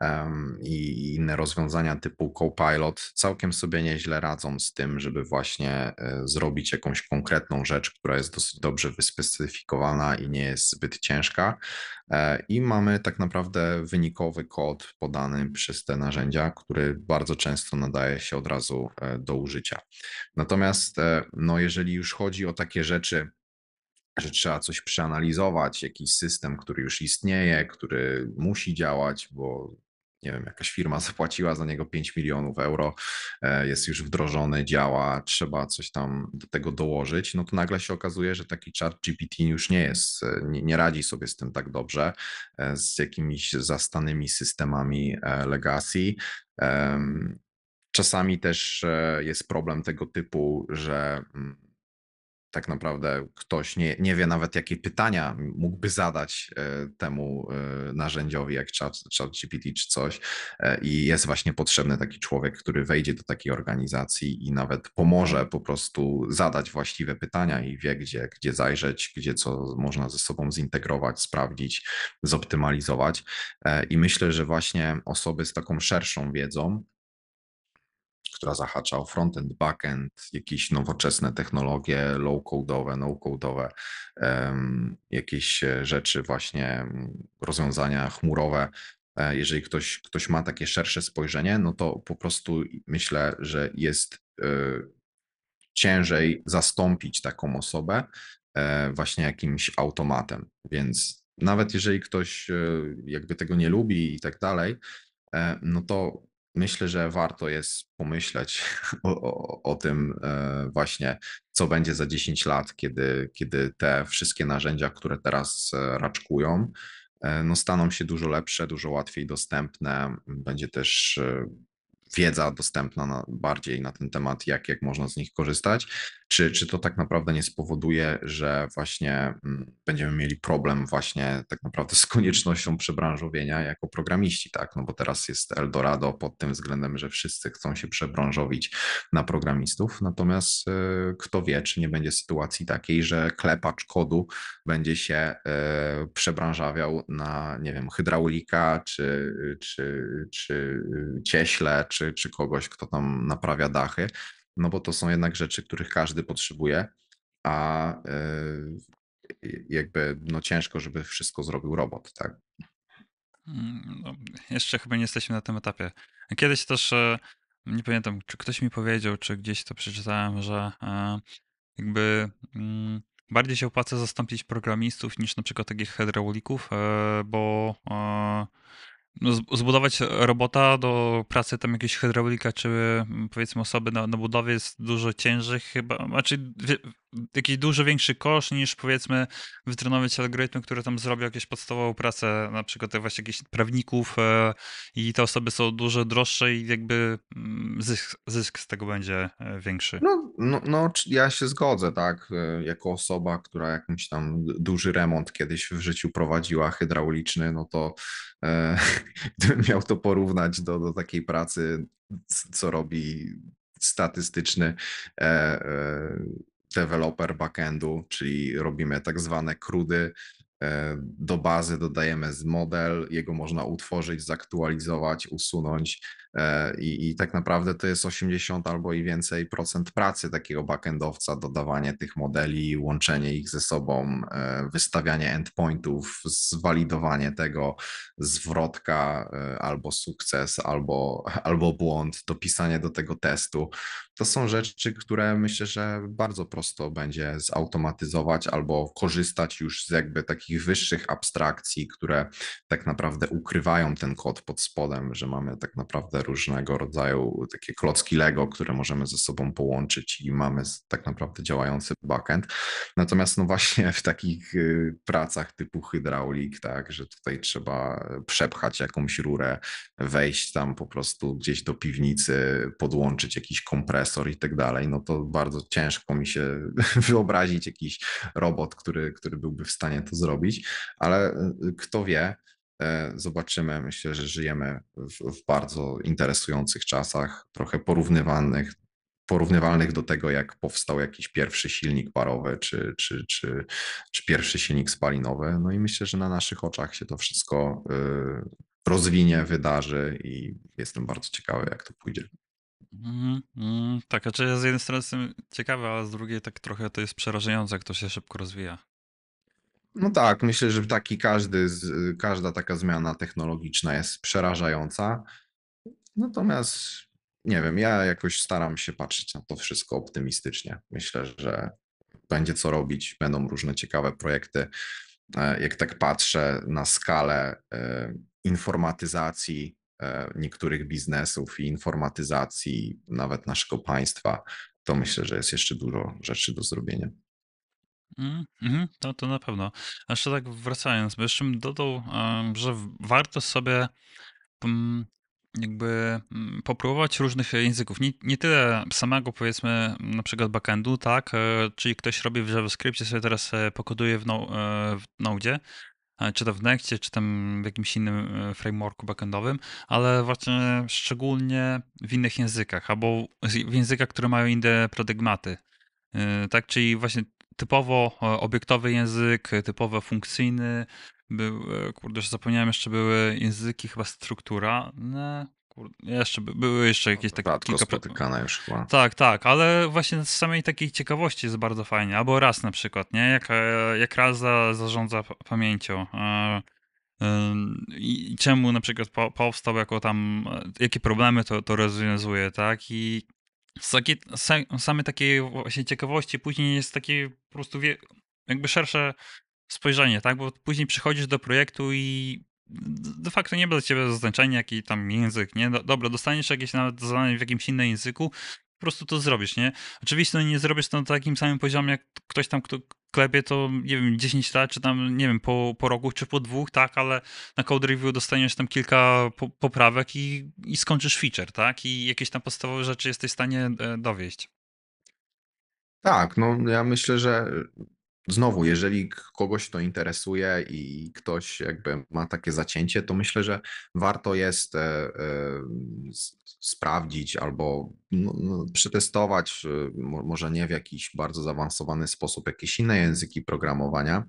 um, i inne rozwiązania typu Copilot całkiem sobie nieźle radzą z tym, żeby właśnie e, zrobić jakąś konkretną rzecz, która jest dosyć dobrze wyspecyfikowana i nie jest zbyt ciężka. I mamy tak naprawdę wynikowy kod podany przez te narzędzia, który bardzo często nadaje się od razu do użycia. Natomiast Natomiast e, no, jeżeli już chodzi o takie rzeczy, że trzeba coś przeanalizować, jakiś system, który już istnieje, który musi działać, bo nie wiem, jakaś firma zapłaciła za niego 5 milionów euro, e, jest już wdrożony, działa, trzeba coś tam do tego dołożyć, no to nagle się okazuje, że taki chat GPT już nie jest, e, nie, nie radzi sobie z tym tak dobrze, z jakimiś zastanymi systemami legacy. Czasami też e, jest problem tego typu, że mm, tak naprawdę ktoś nie, nie wie nawet, jakie pytania mógłby zadać e, temu e, narzędziowi, jak Chat, ChatGPT czy coś. E, I jest właśnie potrzebny taki człowiek, który wejdzie do takiej organizacji i nawet pomoże po prostu zadać właściwe pytania i wie, gdzie, gdzie zajrzeć, gdzie co można ze sobą zintegrować, sprawdzić, zoptymalizować. I myślę, że właśnie osoby z taką szerszą wiedzą, która zahacza o frontend, backend, jakieś nowoczesne technologie low-codowe, no-codowe, um, jakieś e, rzeczy właśnie, rozwiązania chmurowe. E, jeżeli ktoś, ktoś ma takie szersze spojrzenie, no to po prostu myślę, że jest y, ciężej zastąpić taką osobę właśnie jakimś automatem. Więc nawet jeżeli ktoś jakby tego nie lubi i tak dalej, no to myślę, że warto jest pomyśleć o, o, o, tym e, właśnie, co będzie za 10 lat, kiedy, kiedy te wszystkie narzędzia, które teraz e, raczkują, e, no staną się dużo lepsze, dużo łatwiej dostępne. Będzie też wiedza dostępna na, bardziej na ten temat, jak, jak można z nich korzystać, czy, czy to tak naprawdę nie spowoduje, że właśnie mm, będziemy mieli problem właśnie tak naprawdę z koniecznością przebranżowienia jako programiści, tak? No bo teraz jest Eldorado pod tym względem, że wszyscy chcą się przebranżowić na programistów, natomiast y, kto wie, czy nie będzie sytuacji takiej, że klepacz kodu będzie się y, przebranżawiał na, nie wiem, hydraulika, czy, czy, czy cieśle, czy, czy kogoś, kto tam naprawia dachy, no bo to są jednak rzeczy, których każdy potrzebuje, a y, jakby no ciężko, żeby wszystko zrobił robot, tak? Mm, no, jeszcze chyba nie jesteśmy na tym etapie. Kiedyś też, e, nie pamiętam, czy ktoś mi powiedział, czy gdzieś to przeczytałem, że e, jakby mm, bardziej się opłaca zastąpić programistów niż na przykład takich hydraulików, e, bo zbudować robota do pracy tam jakiegoś hydraulika, czy mm, powiedzmy osoby na, na budowie jest dużo ciężej chyba, znaczy jakiś dużo większy koszt niż powiedzmy wytrenować algorytmy, które tam zrobią jakieś podstawową pracę, na przykład właśnie jakichś prawników e, i te osoby są dużo droższe i jakby mm, zysk, zysk z tego będzie e, większy. No, no, no, ja się zgodzę, tak, e, jako osoba, która jakimś tam duży remont kiedyś w życiu prowadziła, hydrauliczny, no to e, gdybym miał to porównać do, do takiej pracy, co robi statystyczny e, e, deweloper backendu, czyli robimy tak zwane krudy. E, do bazy dodajemy z model, jego można utworzyć, zaktualizować, usunąć I, I, tak naprawdę to jest 80 albo i więcej procent pracy takiego backendowca, dodawanie tych modeli, łączenie ich ze sobą, e, wystawianie endpointów, zwalidowanie tego, zwrotka e, albo sukces, albo, albo błąd, dopisanie do tego testu. To są rzeczy, które myślę, że bardzo prosto będzie zautomatyzować albo korzystać już z jakby takich wyższych abstrakcji, które tak naprawdę ukrywają ten kod pod spodem, że mamy tak naprawdę różnego rodzaju takie klocki Lego, które możemy ze sobą połączyć i mamy tak naprawdę działający backend. Natomiast no właśnie w takich y, pracach typu hydraulik, tak, że tutaj trzeba przepchać jakąś rurę, wejść tam po prostu gdzieś do piwnicy, podłączyć jakiś kompresor i tak dalej, no to bardzo ciężko mi się wyobrazić jakiś robot, który, który byłby w stanie to zrobić, ale y, kto wie, zobaczymy. Myślę, że żyjemy w, w bardzo interesujących czasach, trochę porównywalnych, porównywalnych do tego, jak powstał jakiś pierwszy silnik parowy, czy, czy, czy, czy pierwszy silnik spalinowy. No i myślę, że na naszych oczach się to wszystko y, rozwinie, wydarzy i jestem bardzo ciekawy, jak to pójdzie. Mm, tak, znaczy z jednej strony jestem ciekawy, a z drugiej tak trochę to jest przerażające, jak to się szybko rozwija. No tak, myślę, że taki każdy, każda taka zmiana technologiczna jest przerażająca. Natomiast nie wiem, ja jakoś staram się patrzeć na to wszystko optymistycznie. Myślę, że będzie co robić, będą różne ciekawe projekty. E, jak tak patrzę na skalę e, informatyzacji e, niektórych biznesów i informatyzacji nawet naszego państwa, to myślę, że jest jeszcze dużo rzeczy do zrobienia. Mm, mhm, to, to na pewno. A jeszcze tak wracając, bo jeszcze bym dodał, że warto sobie jakby mm, popróbować różnych języków. Nie, nie tyle samego powiedzmy na przykład backendu, tak? E, czyli ktoś robi w JavaScriptie, sobie teraz e, pokoduje w, no, w Node, czy to w Nextie, czy tam w jakimś innym frameworku backendowym, ale właśnie szczególnie w innych językach, albo w językach, które mają inne paradygmaty. Tak, czyli właśnie typowo obiektowy język, typowo funkcyjny, był, kurde, już zapomniałem, jeszcze były języki, chyba struktura. No, kurde, jeszcze były jeszcze jakieś takie Rzadko kilka spotykane już chyba. Tak, tak, ale właśnie z samej takiej ciekawości jest bardzo fajnie. Albo raz na przykład, nie? Jak, e, jak raz za, zarządza pamięcią. E, I czemu na przykład powstał, jako tam, e, jakie problemy to, to rozwiązuje, tak? I same takiej właśnie ciekawości później jest takie po prostu wie, jakby szersze spojrzenie, tak? Bo później przychodzisz do projektu i de facto nie będzie ciebie zaznaczenia, jaki tam język, nie? Dobra, dostaniesz jakieś nawet zadanie w jakimś innym języku, po prostu to zrobisz, nie? Oczywiście no, nie zrobisz to na takim samym poziomie, jak ktoś tam, kto klepie to, nie wiem, 10 lat, czy tam, nie wiem, po, po roku, czy po dwóch, tak, ale na code review dostaniesz tam kilka po, poprawek i, i skończysz feature, tak? I jakieś tam podstawowe rzeczy jesteś w stanie e, dowieść. Tak, no ja myślę, że Znowu, jeżeli kogoś to interesuje i ktoś jakby ma takie zacięcie, to myślę, że warto jest e, e, sprawdzić albo no, no, przetestować, e, może nie w jakiś bardzo zaawansowany sposób, jakieś inne języki programowania,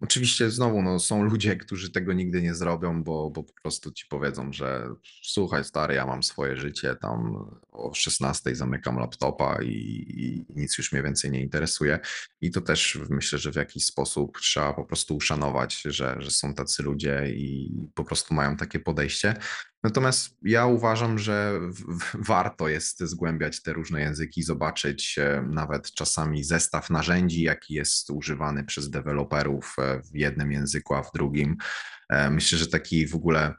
Oczywiście znowu no, są ludzie, którzy tego nigdy nie zrobią, bo, bo po prostu ci powiedzą, że słuchaj stary, ja mam swoje życie, tam o 16 zamykam laptopa i, i nic już mnie więcej nie interesuje. I to też myślę, że w jakiś sposób trzeba po prostu uszanować, że, że są tacy ludzie i po prostu mają takie podejście. Natomiast ja uważam, że warto jest zgłębiać te różne języki, zobaczyć e, nawet czasami zestaw narzędzi, jaki jest używany przez deweloperów e, w jednym języku, a w drugim. E, myślę, że taki w ogóle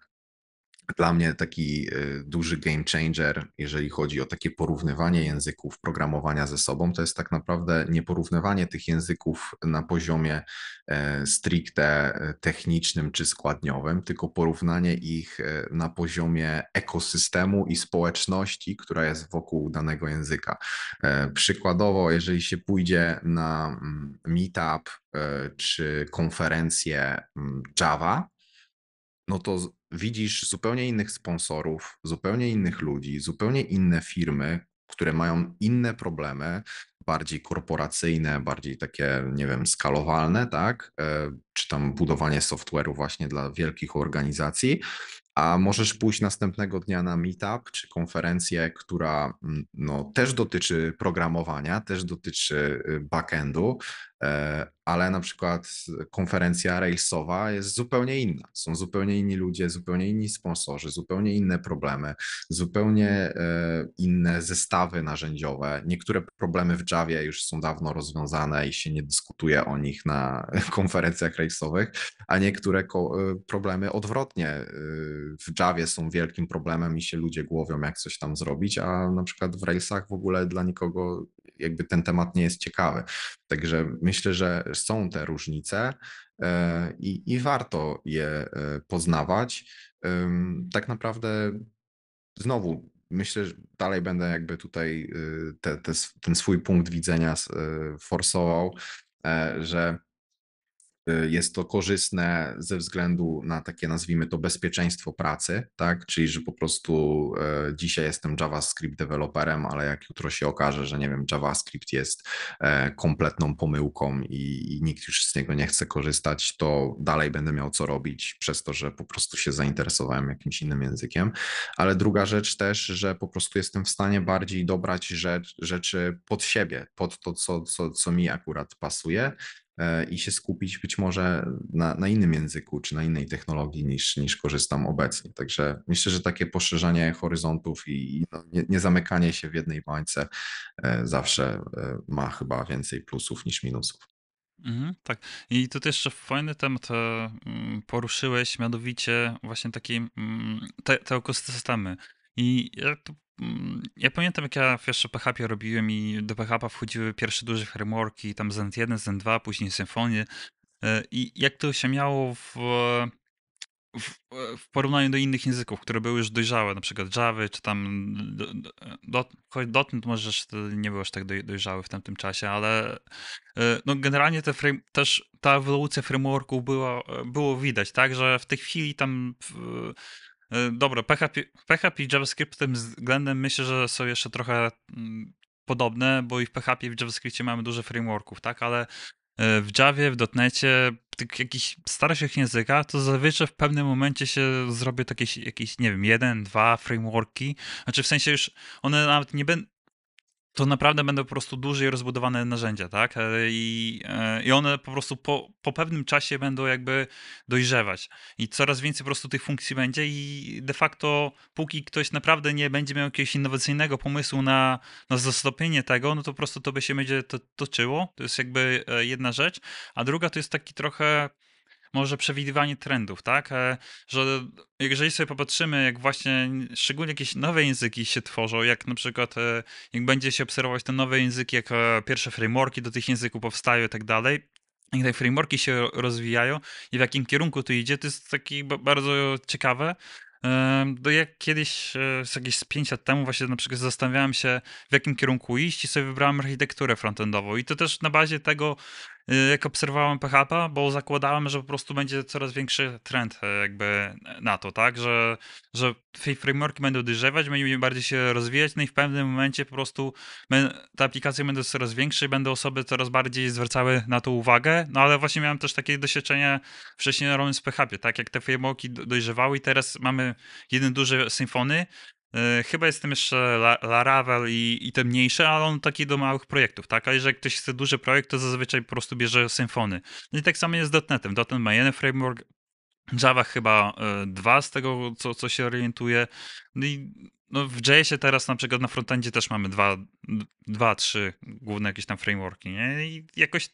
dla mnie taki y, duży game changer, jeżeli chodzi o takie porównywanie języków programowania ze sobą, to jest tak naprawdę nie porównywanie tych języków na poziomie e, stricte e, technicznym czy składniowym, tylko porównanie ich e, na poziomie ekosystemu i społeczności, która jest wokół danego języka. Przykładowo, jeżeli się pójdzie na mm, meetup czy konferencję mm, Java, no to widzisz zupełnie innych sponsorów, zupełnie innych ludzi, zupełnie inne firmy, które mają inne problemy, bardziej korporacyjne, bardziej takie, nie wiem, skalowalne, tak? E, czy tam budowanie software'u właśnie dla wielkich organizacji, a możesz pójść następnego dnia na meetup czy konferencję, która mm, no, też dotyczy programowania, też dotyczy y, backendu, ale na przykład konferencja Railsowa jest zupełnie inna. Są zupełnie inni ludzie, zupełnie inni sponsorzy, zupełnie inne problemy, zupełnie e, inne zestawy narzędziowe. Niektóre problemy w Javie już są dawno rozwiązane i się nie dyskutuje o nich na konferencjach Railsowych, a niektóre e, problemy odwrotnie w Javie są wielkim problemem i się ludzie głowią, jak coś tam zrobić, a na przykład w Railsach w ogóle dla nikogo jakby ten temat nie jest ciekawy. Także myślę, że są te różnice e, i, i warto je e, poznawać. Tak naprawdę znowu myślę, że dalej będę jakby tutaj e, te, te, ten swój punkt widzenia forsował, że Y, jest to korzystne ze względu na takie, nazwijmy to, bezpieczeństwo pracy, tak? Czyli, że po prostu e, dzisiaj jestem JavaScript deweloperem, ale jak jutro się okaże, że nie wiem, JavaScript jest e, kompletną pomyłką i, i nikt już z niego nie chce korzystać, to dalej będę miał co robić przez to, że po prostu się zainteresowałem jakimś innym językiem. Ale druga rzecz też, że po prostu jestem w stanie bardziej dobrać rzecz, rzeczy pod siebie, pod to, co, co, co mi akurat pasuje i się skupić być może na, na, innym języku czy na innej technologii niż, niż korzystam obecnie. Także myślę, że takie poszerzanie horyzontów i no, nie, nie, zamykanie się w jednej bańce e, zawsze e, ma chyba więcej plusów niż minusów. Mhm, tak. I tu też jeszcze fajny temat mm, poruszyłeś, mianowicie właśnie takie mm, te, te ekosystemy. I ja tu ja pamiętam, jak ja jeszcze PHP robiłem i do PHP wchodziły pierwsze duże frameworki, tam Zend 1, Zend 2, później Symfony. E, I jak to się miało w, w, w porównaniu do innych języków, które były już dojrzałe, na przykład Java, czy tam dot, choć Dotnet może nie był aż tak dojrzały w tamtym czasie, ale e, no generalnie te frame, też ta ewolucja frameworków była, było widać, tak, że w tej chwili tam w, e, dobra, PHP, PHP i JavaScript tym względem myślę, że są jeszcze trochę mm, podobne, bo i w PHP i w JavaScriptie mamy dużo frameworków, tak, ale E, w Javie, w .NETcie, tych jakichś starszych językach, to zazwyczaj w pewnym momencie się zrobię takie jakieś, nie wiem, jeden, dwa frameworki. Znaczy w sensie już one nawet nie będą, to naprawdę będą po prostu dłużej rozbudowane narzędzia, tak? E, I, e, i one po prostu po, po pewnym czasie będą jakby dojrzewać. I coraz więcej po prostu tych funkcji będzie i de facto póki ktoś naprawdę nie będzie miał jakiegoś innowacyjnego pomysłu na, na zastąpienie tego, no to po prostu to by się będzie to, toczyło. To jest jakby e, jedna rzecz. A druga to jest taki trochę może przewidywanie trendów, tak? E, że jeżeli sobie popatrzymy, jak właśnie szczególnie jakieś nowe języki się tworzą, jak na przykład e, jak będzie się obserwować te nowe języki, jak e, pierwsze frameworki do tych języków powstają i tak dalej, jak te frameworki się rozwijają i w jakim kierunku to idzie, to jest taki bardzo ciekawe, do jak kiedyś, z jakieś 5 lat temu właśnie na przykład zastanawiałem się w jakim kierunku iść i sobie wybrałem architekturę frontendową i to też na bazie tego jak obserwowałem PHP, bo zakładałem, że po prostu będzie coraz większy trend e, jakby na to, tak, że, że frameworki będą dojrzewać, będą bardziej się rozwijać, no i w pewnym momencie po prostu te aplikacje będą coraz większe i będą osoby coraz bardziej zwracały na to uwagę, no ale właśnie miałem też takie doświadczenie wcześniej robiąc PHP, tak, jak te frameworki dojrzewały i teraz mamy jeden duży symfony, E, chyba jestem jeszcze Laravel i, i te mniejsze, ale on taki do małych projektów, tak? A jeżeli ktoś chce duży projekt, to zazwyczaj po prostu bierze Symfony. No i tak samo jest z .NETem. .NET ma jeden framework, Java chyba e, dwa z tego, co, co się orientuje. No i no w JS-ie teraz na przykład na frontendzie też mamy dwa, dwa, trzy główne jakieś tam frameworki, nie? I jakoś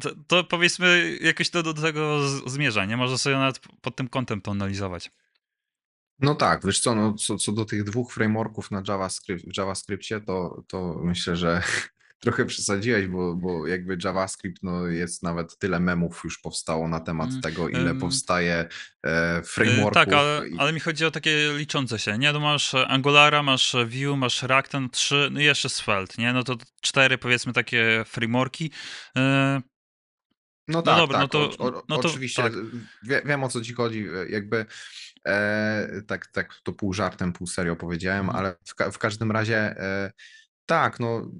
to, to powiedzmy jakoś to do tego zmierza, nie? Może sobie nawet pod tym kątem to analizować. No tak, wiesz co, no, co, co do tych dwóch frameworków na JavaScript, w JavaScriptie, to, to myślę, że trochę przesadziłeś, bo, bo jakby JavaScript, no jest nawet tyle memów już powstało na temat mm, tego, ile powstaje e, frameworków. tak, ale, ale, mi chodzi o takie liczące się, nie? No masz Angulara, masz Vue, masz React, trzy, no i jeszcze Svelte, nie? No to cztery powiedzmy takie frameworki. E, no, no tak, dobra, no tak, no to, o, o, no to, oczywiście tak. Wie, wiem o co ci chodzi, jakby E, tak, tak to pół żartem, pół serio powiedziałem, mhm. ale w, w każdym razie e, tak, no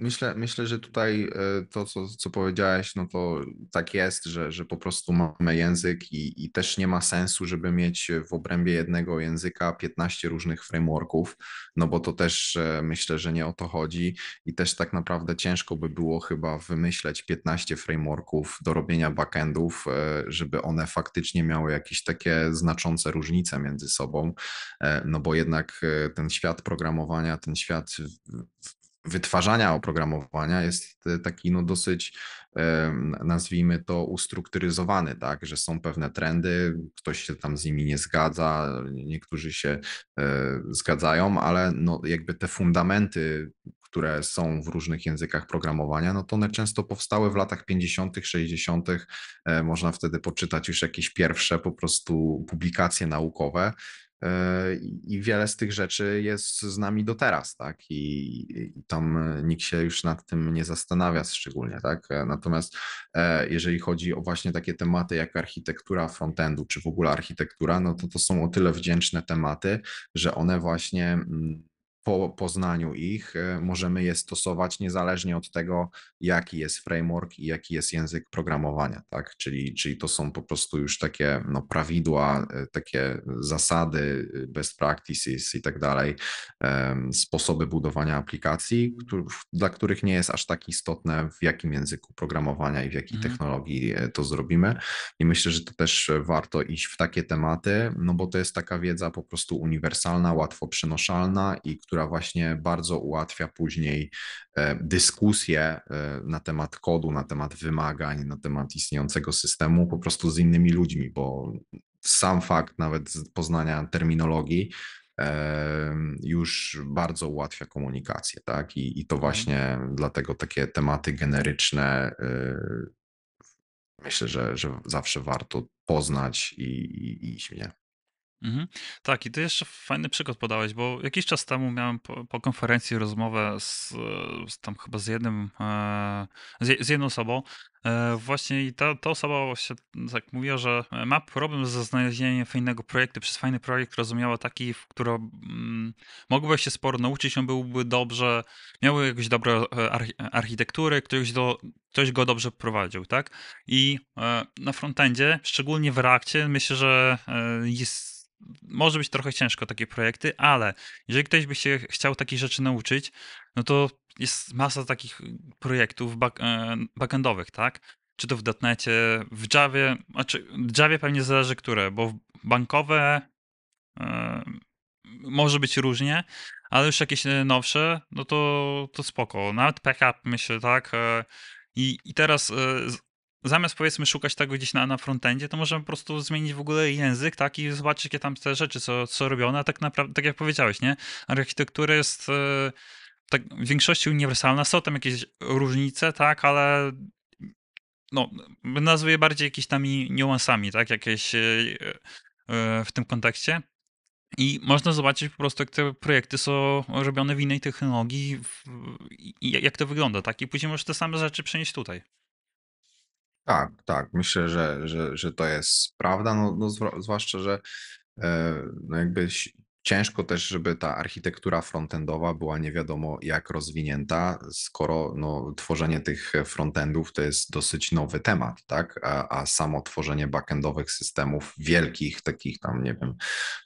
Myślę, myślę, że tutaj e, to, co, co powiedziałeś, no to tak jest, że, że po prostu mamy język i, i też nie ma sensu, żeby mieć w obrębie jednego języka 15 różnych frameworków, no bo to też e, myślę, że nie o to chodzi. I też tak naprawdę ciężko by było chyba wymyśleć 15 frameworków do robienia backendów, e, żeby one faktycznie miały jakieś takie znaczące różnice między sobą, no bo jednak ten świat programowania, ten świat wytwarzania oprogramowania jest e, taki no dosyć, nazwijmy to, ustrukturyzowany, tak, że są pewne trendy, ktoś się tam z nimi nie zgadza, niektórzy się e, zgadzają, ale no jakby te fundamenty, które są w różnych językach programowania, no to one często powstały w latach 50., 60., e, można wtedy poczytać już jakieś pierwsze po prostu publikacje naukowe, I wiele z tych rzeczy jest z nami do teraz, tak? I, I, tam nikt się już nad tym nie zastanawia szczególnie, tak? E, natomiast e, jeżeli chodzi o właśnie takie tematy jak architektura frontendu, czy w ogóle architektura, no to to są o tyle wdzięczne tematy, że one właśnie mm, po poznaniu ich e, możemy je stosować niezależnie od tego, jaki jest framework i jaki jest język programowania, tak? Czyli, czyli to są po prostu już takie no, prawidła, e, takie zasady, e, best practices i tak dalej, sposoby budowania aplikacji, dla których nie jest aż tak istotne, w jakim języku programowania i w jakiej mhm. technologii to zrobimy. I myślę, że to też warto iść w takie tematy, no bo to jest taka wiedza po prostu uniwersalna, łatwo przenoszalna i która właśnie bardzo ułatwia później e, dyskusję e, na temat kodu, na temat wymagań, na temat istniejącego systemu po prostu z innymi ludźmi, bo sam fakt nawet poznania terminologii e, już bardzo ułatwia komunikację, tak? I, i to mhm. właśnie dlatego takie tematy generyczne myślę, że, że zawsze warto poznać i, i iść w nie. Mhm. Tak, i ty jeszcze fajny przykład podałeś, bo jakiś czas temu miałem po, po konferencji rozmowę z, z tam chyba z jednym, e, z, z jedną osobą. E, właśnie i ta, ta osoba właśnie tak mówiła, że ma problem ze znalezieniem fajnego projektu. Przez fajny projekt rozumiała taki, w którym mm, mogłoby się sporo nauczyć, on byłby dobrze, miałby jakąś dobrą e, archi architekturę, ktoś, do, ktoś go dobrze prowadził, tak? I e, na frontendzie, szczególnie w Reakcie, myślę, że jest może być trochę ciężko takie projekty, ale jeżeli ktoś by się chciał takich rzeczy nauczyć, no to jest masa takich projektów back, e, backendowych, tak? Czy to w .NETie, w Javie, znaczy w Javie pewnie zależy które, bo bankowe e, może być różnie, ale już jakieś nowsze, no to, to spoko. Nawet PHP myślę, tak? E, I, i teraz zamiast powiedzmy szukać tego gdzieś na, na frontendzie, to możemy po prostu zmienić w ogóle język, tak, i zobaczyć, jakie tam te rzeczy są, są robione, a tak naprawdę, tak jak powiedziałeś, nie, architektura jest e, tak w większości uniwersalna, są tam jakieś różnice, tak, ale no, nazwę bardziej jakimiś tam niuansami, tak, jakieś e, e, w tym kontekście. I można zobaczyć po prostu, jak te projekty są robione w innej technologii i jak to wygląda, tak? I później możesz te same rzeczy przenieść tutaj. Tak, tak. Myślę, że, że, że to jest prawda, no, no zwłaszcza, że e, no jakby ciężko też, żeby ta architektura frontendowa była nie wiadomo jak rozwinięta, skoro no, tworzenie tych frontendów to jest dosyć nowy temat, tak? A, a samo tworzenie backendowych systemów wielkich, takich tam, nie wiem,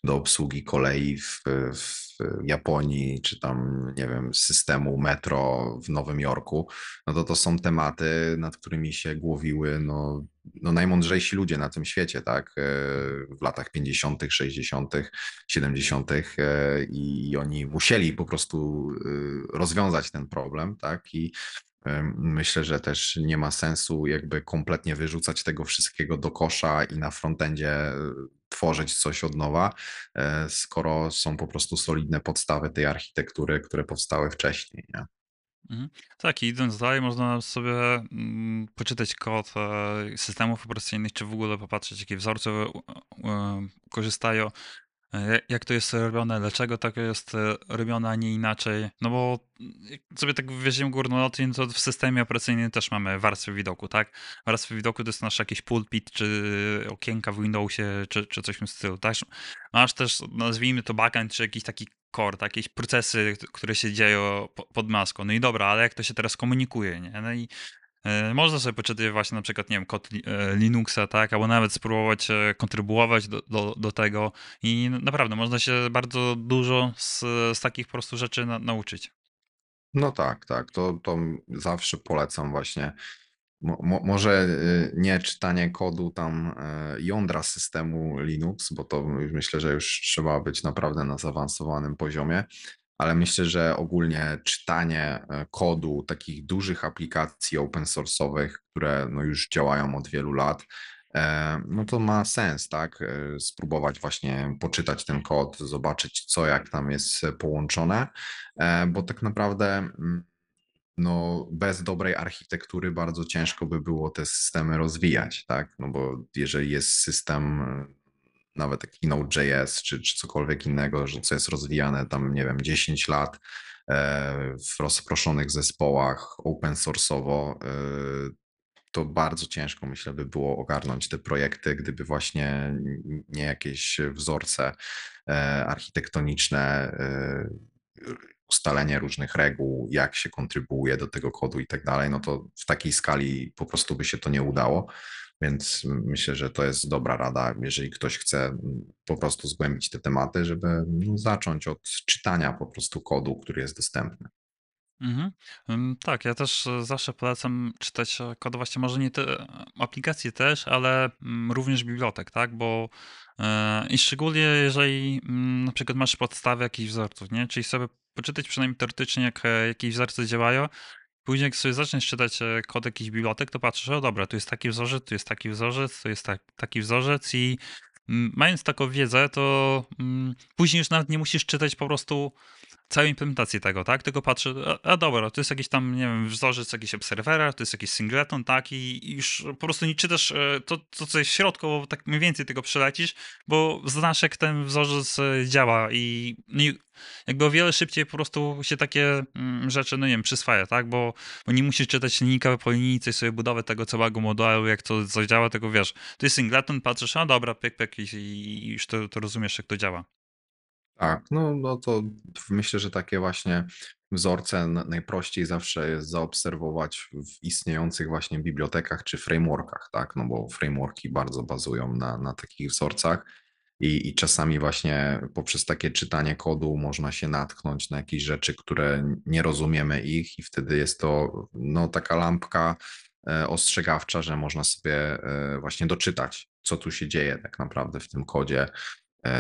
do obsługi kolei w, w Japonii, czy tam, nie wiem, systemu metro w Nowym Jorku, no to to są tematy, nad którymi się głowiły no, no najmądrzejsi ludzie na tym świecie, tak, e, w latach 50., 60., 70. i oni musieli po prostu e, rozwiązać ten problem, tak, i Myślę, że też nie ma sensu jakby kompletnie wyrzucać tego wszystkiego do kosza i na frontendzie e, tworzyć coś od nowa, e, skoro są po prostu solidne podstawy tej architektury, które powstały wcześniej. Nie? Mhm. Tak, idąc dalej, można sobie mm, poczytać kod e, systemów operacyjnych, czy w ogóle popatrzeć, jakie wzorce korzystają E, jak to jest robione, dlaczego tak jest e, robione, a nie inaczej. No bo jak sobie tak weźmiemy górnolotnie, to w systemie operacyjnym też mamy warstwy widoku, tak? Warstwy widoku to jest nasz jakiś pulpit, czy okienka w Windowsie, czy, czy coś w tym stylu, tak? Masz też, nazwijmy to backend, czy jakiś taki core, tak? jakieś procesy, które się dzieją pod maską. No i dobra, ale jak to się teraz komunikuje, nie? No i E, można sobie poczytać właśnie na przykład, nie wiem, kod e, Linuxa, tak, albo nawet spróbować e, kontrybuować do, do, do tego. I naprawdę można się bardzo dużo z, z takich po prostu rzeczy na, nauczyć. No tak, tak, to, to zawsze polecam właśnie. Mo, może nie czytanie kodu tam jądra systemu Linux, bo to myślę, że już trzeba być naprawdę na zaawansowanym poziomie, ale myślę, że ogólnie czytanie e, kodu takich dużych aplikacji open source'owych, które no już działają od wielu lat, e, no to ma sens, tak? E, spróbować właśnie poczytać ten kod, zobaczyć co, jak tam jest połączone, bo tak naprawdę mm, no, bez dobrej architektury bardzo ciężko by było te systemy rozwijać, tak? No bo jeżeli jest system nawet taki Node.js czy, czy cokolwiek innego, że co jest rozwijane tam, nie wiem, 10 lat e, w rozproszonych zespołach open source'owo, e, to bardzo ciężko, myślę, by było ogarnąć te projekty, gdyby właśnie nie jakieś wzorce e, architektoniczne, ustalenie różnych reguł, jak się kontrybuuje do tego kodu i tak dalej, no to w takiej skali po prostu by się to nie udało. Więc myślę, że to jest dobra rada, jeżeli ktoś chce po prostu zgłębić te tematy, żeby no, zacząć od czytania po prostu kodu, który jest dostępny. Mhm. Tak, ja też e, zawsze polecam czytać e, kod, właśnie może nie te e, aplikacje też, ale mm, również bibliotek, tak? Bo i szczególnie jeżeli mm, na przykład masz podstawy jakichś wzorców, nie? Czyli sobie poczytać przynajmniej teoretycznie, jak jakieś wzorce działają Później jak sobie zaczniesz czytać e, kod jakichś bibliotek, to patrzysz, o dobra, tu jest taki wzorzec, tu jest taki wzorzec, tu jest tak, taki wzorzec i mm, mając taką wiedzę, to mm, później już nawet nie musisz czytać po prostu całej implementacji tego, tak? Tylko patrzę, a, a dobra, to jest jakiś tam, nie wiem, wzorzec jakiś obserwera, to jest jakiś singleton, tak? I, już po prostu nie czytasz e, to, to, co jest w środku, bo tak mniej więcej tego przelecisz, bo znasz, jak ten wzorzec e, działa i, i jakby o wiele szybciej po prostu się takie mm, rzeczy, no nie wiem, przyswaja, tak? Bo, bo nie musisz czytać linijka po linijce i sobie budować tego całego modelu, jak to, co działa, tego wiesz. To jest singleton, patrzysz, a dobra, pyk, pyk i, i już to, to rozumiesz, jak to działa. Tak, no, no to myślę, że takie właśnie wzorce najprościej zawsze jest zaobserwować w istniejących właśnie bibliotekach czy frameworkach, tak? No bo frameworki bardzo bazują na, na takich wzorcach i, i czasami właśnie poprzez takie czytanie kodu można się natknąć na jakieś rzeczy, które nie rozumiemy ich i wtedy jest to no, taka lampka e, ostrzegawcza, że można sobie e, właśnie doczytać, co tu się dzieje tak naprawdę w tym kodzie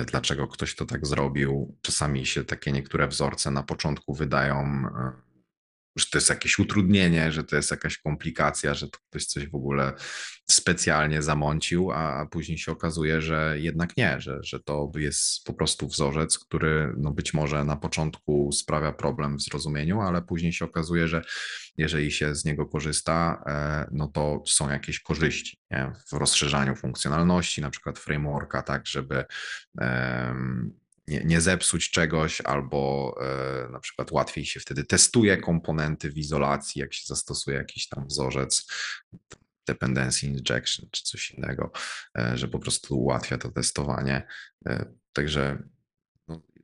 dlaczego ktoś to tak zrobił. Czasami się takie niektóre wzorce na początku wydają, e, że to jest jakieś utrudnienie, że to jest jakaś komplikacja, że to ktoś coś w ogóle specjalnie zamącił, a później się okazuje, że jednak nie, że, że to jest po prostu wzorzec, który no być może na początku sprawia problem w zrozumieniu, ale później się okazuje, że jeżeli się z niego korzysta, e, no to są jakieś korzyści nie? w rozszerzaniu funkcjonalności, na przykład frameworka, tak, żeby nie, nie zepsuć czegoś, albo e, na przykład łatwiej się wtedy testuje komponenty w izolacji, jak się zastosuje jakiś tam wzorzec, dependency injection czy coś innego, e, że po prostu ułatwia to testowanie. Także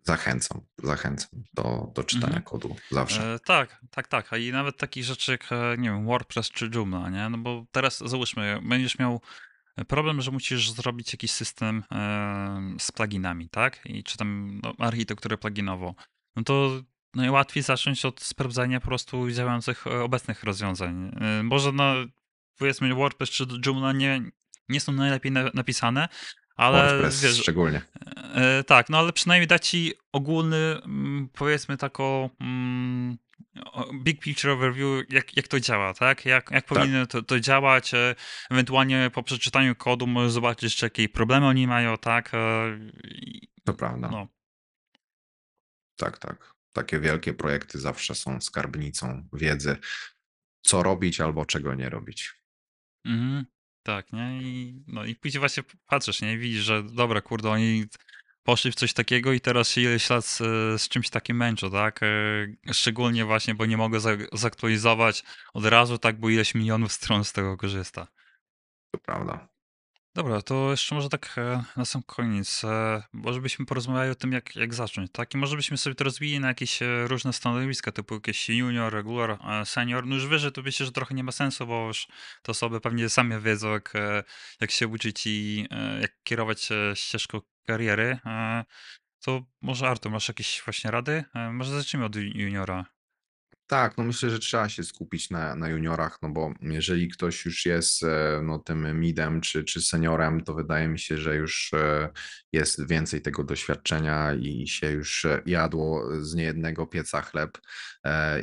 Zachęcam, zachęcam do, do czytania mhm. kodu zawsze. E, tak, tak, tak. A i nawet takich rzeczy jak, e, nie wiem, WordPress czy Joomla, nie? No bo teraz załóżmy, będziesz miał problem, że musisz zrobić jakiś system e, z pluginami, tak? I czy tam no, architekturę pluginową. No to najłatwiej zacząć od sprawdzania po prostu działających e, obecnych rozwiązań. E, może no, powiedzmy WordPress czy Joomla nie, nie są najlepiej na, napisane, ale WordPress wiesz, szczególnie. Tak, no ale przynajmniej da ci ogólny, mm, powiedzmy taką mm, big picture overview, jak, jak to działa, tak? Jak, jak tak. powinno to, to działać, e, ewentualnie po przeczytaniu kodu możesz zobaczyć, jakie problemy oni mają, tak? E, to prawda. No. Tak, tak. Takie wielkie projekty zawsze są skarbnicą wiedzy, co robić albo czego nie robić. Mhm. Tak, nie? I, no i później właśnie patrzysz, nie? Widzisz, że dobra, kurde, oni poszli w coś takiego i teraz się ileś lat z, z czymś takim męczą, tak? E, szczególnie właśnie, bo nie mogę za, zaktualizować od razu, tak, bo ileś milionów stron z tego korzysta. To prawda. Dobra, to jeszcze może tak e, na sam koniec, e, może byśmy porozmawiali o tym, jak, jak zacząć, tak? I może byśmy sobie to rozwili na jakieś różne stanowiska, typu jakieś junior, regular, senior. No już wyżej to myślę, że trochę nie ma sensu, bo już te osoby pewnie same wiedzą, jak, jak się uczyć i jak kierować ścieżką kariery. To może Artur, masz jakieś właśnie rady? Może zacznijmy od juniora. Tak, no myślę, że trzeba się skupić na, na juniorach, no bo jeżeli ktoś już jest e, no, tym midem czy, czy seniorem, to wydaje mi się, że już e, jest więcej tego doświadczenia i się już e, jadło z niejednego pieca chleb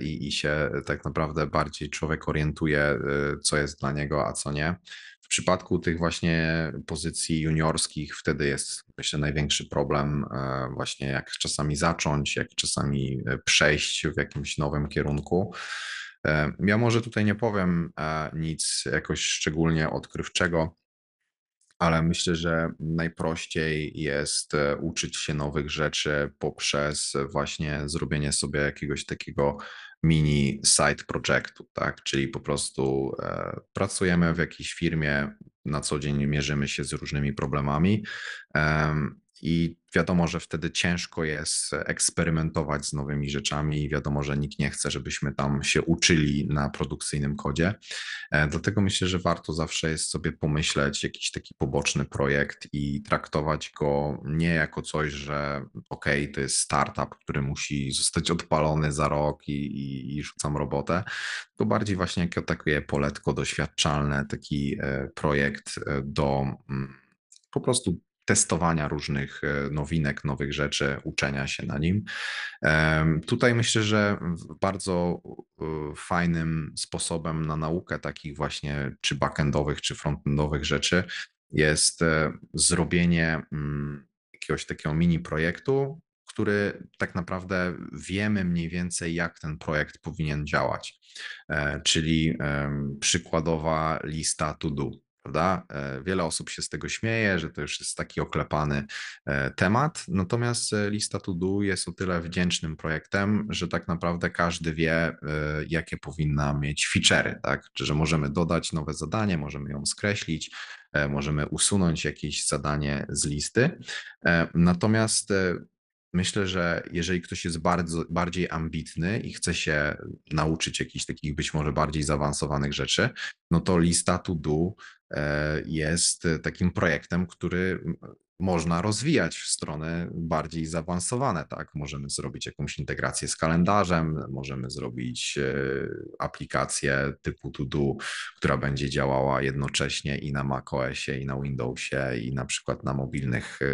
i, i się tak naprawdę bardziej człowiek orientuje, co jest dla niego, a co nie. W przypadku tych właśnie pozycji juniorskich wtedy jest myślę największy problem e, właśnie jak czasami zacząć, jak czasami e, przejść w jakimś nowym kierunku. E, ja może tutaj nie powiem nic jakoś szczególnie odkrywczego, ale myślę, że najprościej jest uczyć się nowych rzeczy poprzez właśnie zrobienie sobie jakiegoś takiego mini side projektu, tak? Czyli po prostu e, pracujemy w jakiejś firmie, na co dzień mierzymy się z różnymi problemami. I wiadomo, że wtedy ciężko jest eksperymentować z nowymi rzeczami i wiadomo, że nikt nie chce, żebyśmy tam się uczyli na produkcyjnym kodzie. E, dlatego myślę, że warto zawsze jest sobie pomyśleć jakiś taki poboczny projekt i traktować go nie jako coś, że ok, to jest startup, który musi zostać odpalony za rok i, i, i rzucam robotę, to bardziej właśnie jako takie poletko doświadczalne, taki e, projekt e, do mm, po prostu testowania różnych e, nowinek, nowych rzeczy, uczenia się na nim. Tutaj myślę, że bardzo e, fajnym sposobem na naukę takich właśnie czy backendowych, czy frontendowych rzeczy jest e, zrobienie mm, jakiegoś takiego mini projektu, który tak naprawdę wiemy mniej więcej, jak ten projekt powinien działać. Czyli przykładowa lista to do prawda? E, wiele osób się z tego śmieje, że to już jest taki oklepany e, temat, natomiast e, lista to do jest o tyle wdzięcznym projektem, że tak naprawdę każdy wie, jakie powinna mieć feature'y, tak? Że możemy dodać nowe zadanie, możemy ją skreślić, możemy usunąć jakieś zadanie z listy. Natomiast Myślę, że jeżeli ktoś jest bardzo, bardziej ambitny i chce się nauczyć jakichś takich być może bardziej zaawansowanych rzeczy, no to lista to do e, jest takim projektem, który można rozwijać w stronę bardziej zaawansowane, tak? Możemy zrobić jakąś integrację z kalendarzem, możemy zrobić e, aplikację typu To-Do, która będzie działała jednocześnie i na macOSie, i na Windowsie, i na przykład na mobilnych e,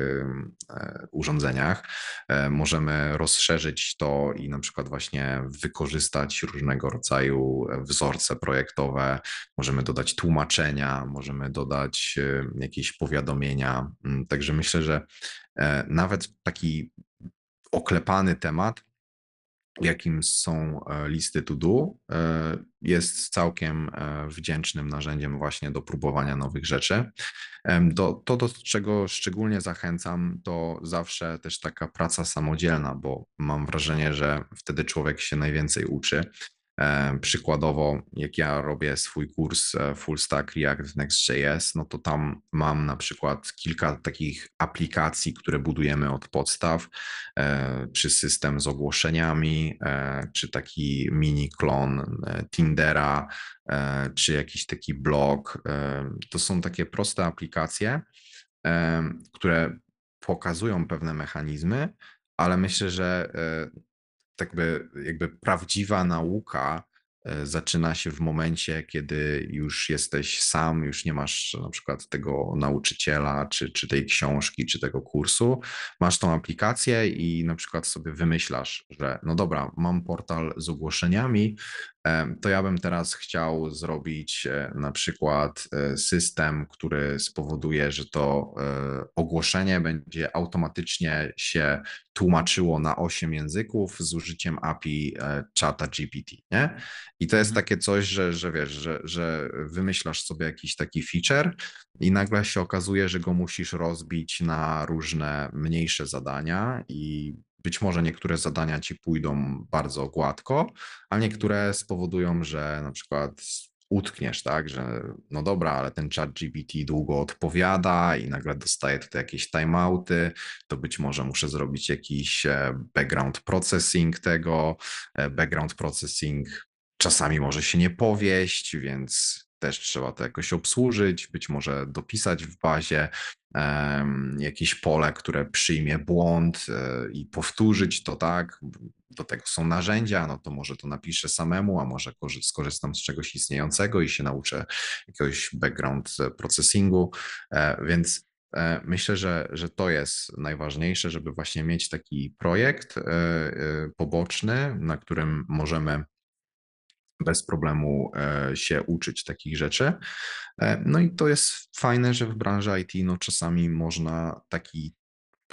e, urządzeniach. Możemy rozszerzyć to i na przykład właśnie wykorzystać różnego rodzaju wzorce projektowe, możemy dodać tłumaczenia, możemy dodać jakieś powiadomienia, mm, myślę, że e, nawet taki oklepany temat, jakim są e, listy to do, e, jest całkiem wdzięcznym narzędziem właśnie do próbowania nowych rzeczy. Do, to, do czego szczególnie zachęcam, to zawsze też taka praca samodzielna, bo mam wrażenie, że wtedy człowiek się najwięcej uczy. E, przykładowo, jak ja robię swój kurs e, Full Stack React Next.js, no to tam mam na przykład kilka takich aplikacji, które budujemy od podstaw, e, czy system z ogłoszeniami, czy taki mini klon Tindera, czy jakiś taki blog. To są takie proste aplikacje, które pokazują pewne mechanizmy, ale myślę, że tak by, jakby prawdziwa nauka e, zaczyna się w momencie, kiedy już jesteś sam, już nie masz na przykład tego nauczyciela, czy, czy tej książki, czy tego kursu. Masz tą aplikację i na przykład sobie wymyślasz, że no dobra, mam portal z ogłoszeniami, to ja bym teraz chciał zrobić e, na przykład e, system, który spowoduje, że to e, ogłoszenie będzie automatycznie się tłumaczyło na 8 języków z użyciem API czata GPT, nie? I to jest mhm. takie coś, że, że wiesz, że, że wymyślasz sobie jakiś taki feature i nagle się okazuje, że go musisz rozbić na różne mniejsze zadania i być może niektóre zadania ci pójdą bardzo gładko, a niektóre spowodują, że na przykład utkniesz, tak, że no dobra, ale ten chat GPT długo odpowiada i nagle dostaje tutaj jakieś timeouty, to być może muszę zrobić jakiś e, background processing tego, e, background processing czasami może się nie powieść, więc też trzeba to jakoś obsłużyć, być może dopisać w bazie jakieś pole, które przyjmie błąd um, i powtórzyć to tak. Do tego są narzędzia, no to może to napiszę samemu, a może skorzystam z czegoś istniejącego i się nauczę jakiegoś background processingu, um, więc Myślę, że, że to jest najważniejsze, żeby właśnie mieć taki projekt poboczny, na którym możemy bez problemu e, się uczyć takich rzeczy. E, no i to jest fajne, że w branży IT no czasami można taki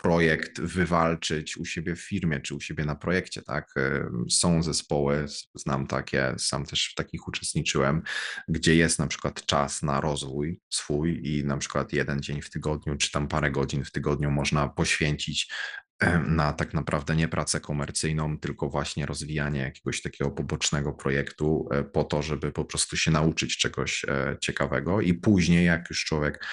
projekt wywalczyć u siebie w firmie, czy u siebie na projekcie, tak? E, są zespoły, znam takie, sam też w takich uczestniczyłem, gdzie jest na przykład czas na rozwój swój i na przykład jeden dzień w tygodniu, czy tam parę godzin w tygodniu można poświęcić na tak naprawdę nie pracę komercyjną, tylko właśnie rozwijanie jakiegoś takiego pobocznego projektu e, po to, żeby po prostu się nauczyć czegoś e, ciekawego i później, jak już człowiek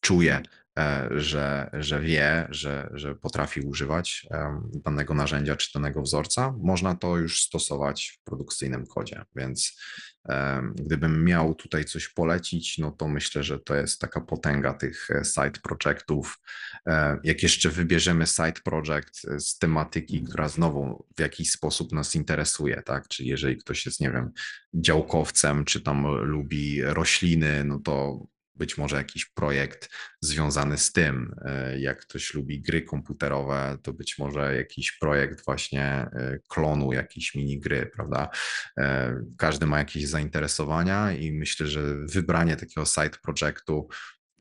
czuje, e, że, że wie, że, że potrafi używać danego narzędzia czy danego wzorca, można to już stosować w produkcyjnym kodzie. Więc Gdybym miał tutaj coś polecić, no to myślę, że to jest taka potęga tych e, side projectów. E, jak jeszcze wybierzemy side project e, z tematyki, która znowu w jakiś sposób nas interesuje, tak? Czyli jeżeli ktoś jest, nie wiem, działkowcem, czy tam lubi rośliny, no to być może jakiś projekt związany z tym. E, jak ktoś lubi gry komputerowe, to być może jakiś projekt właśnie e, klonu jakiejś minigry, prawda? E, każdy ma jakieś zainteresowania i myślę, że wybranie takiego side projectu,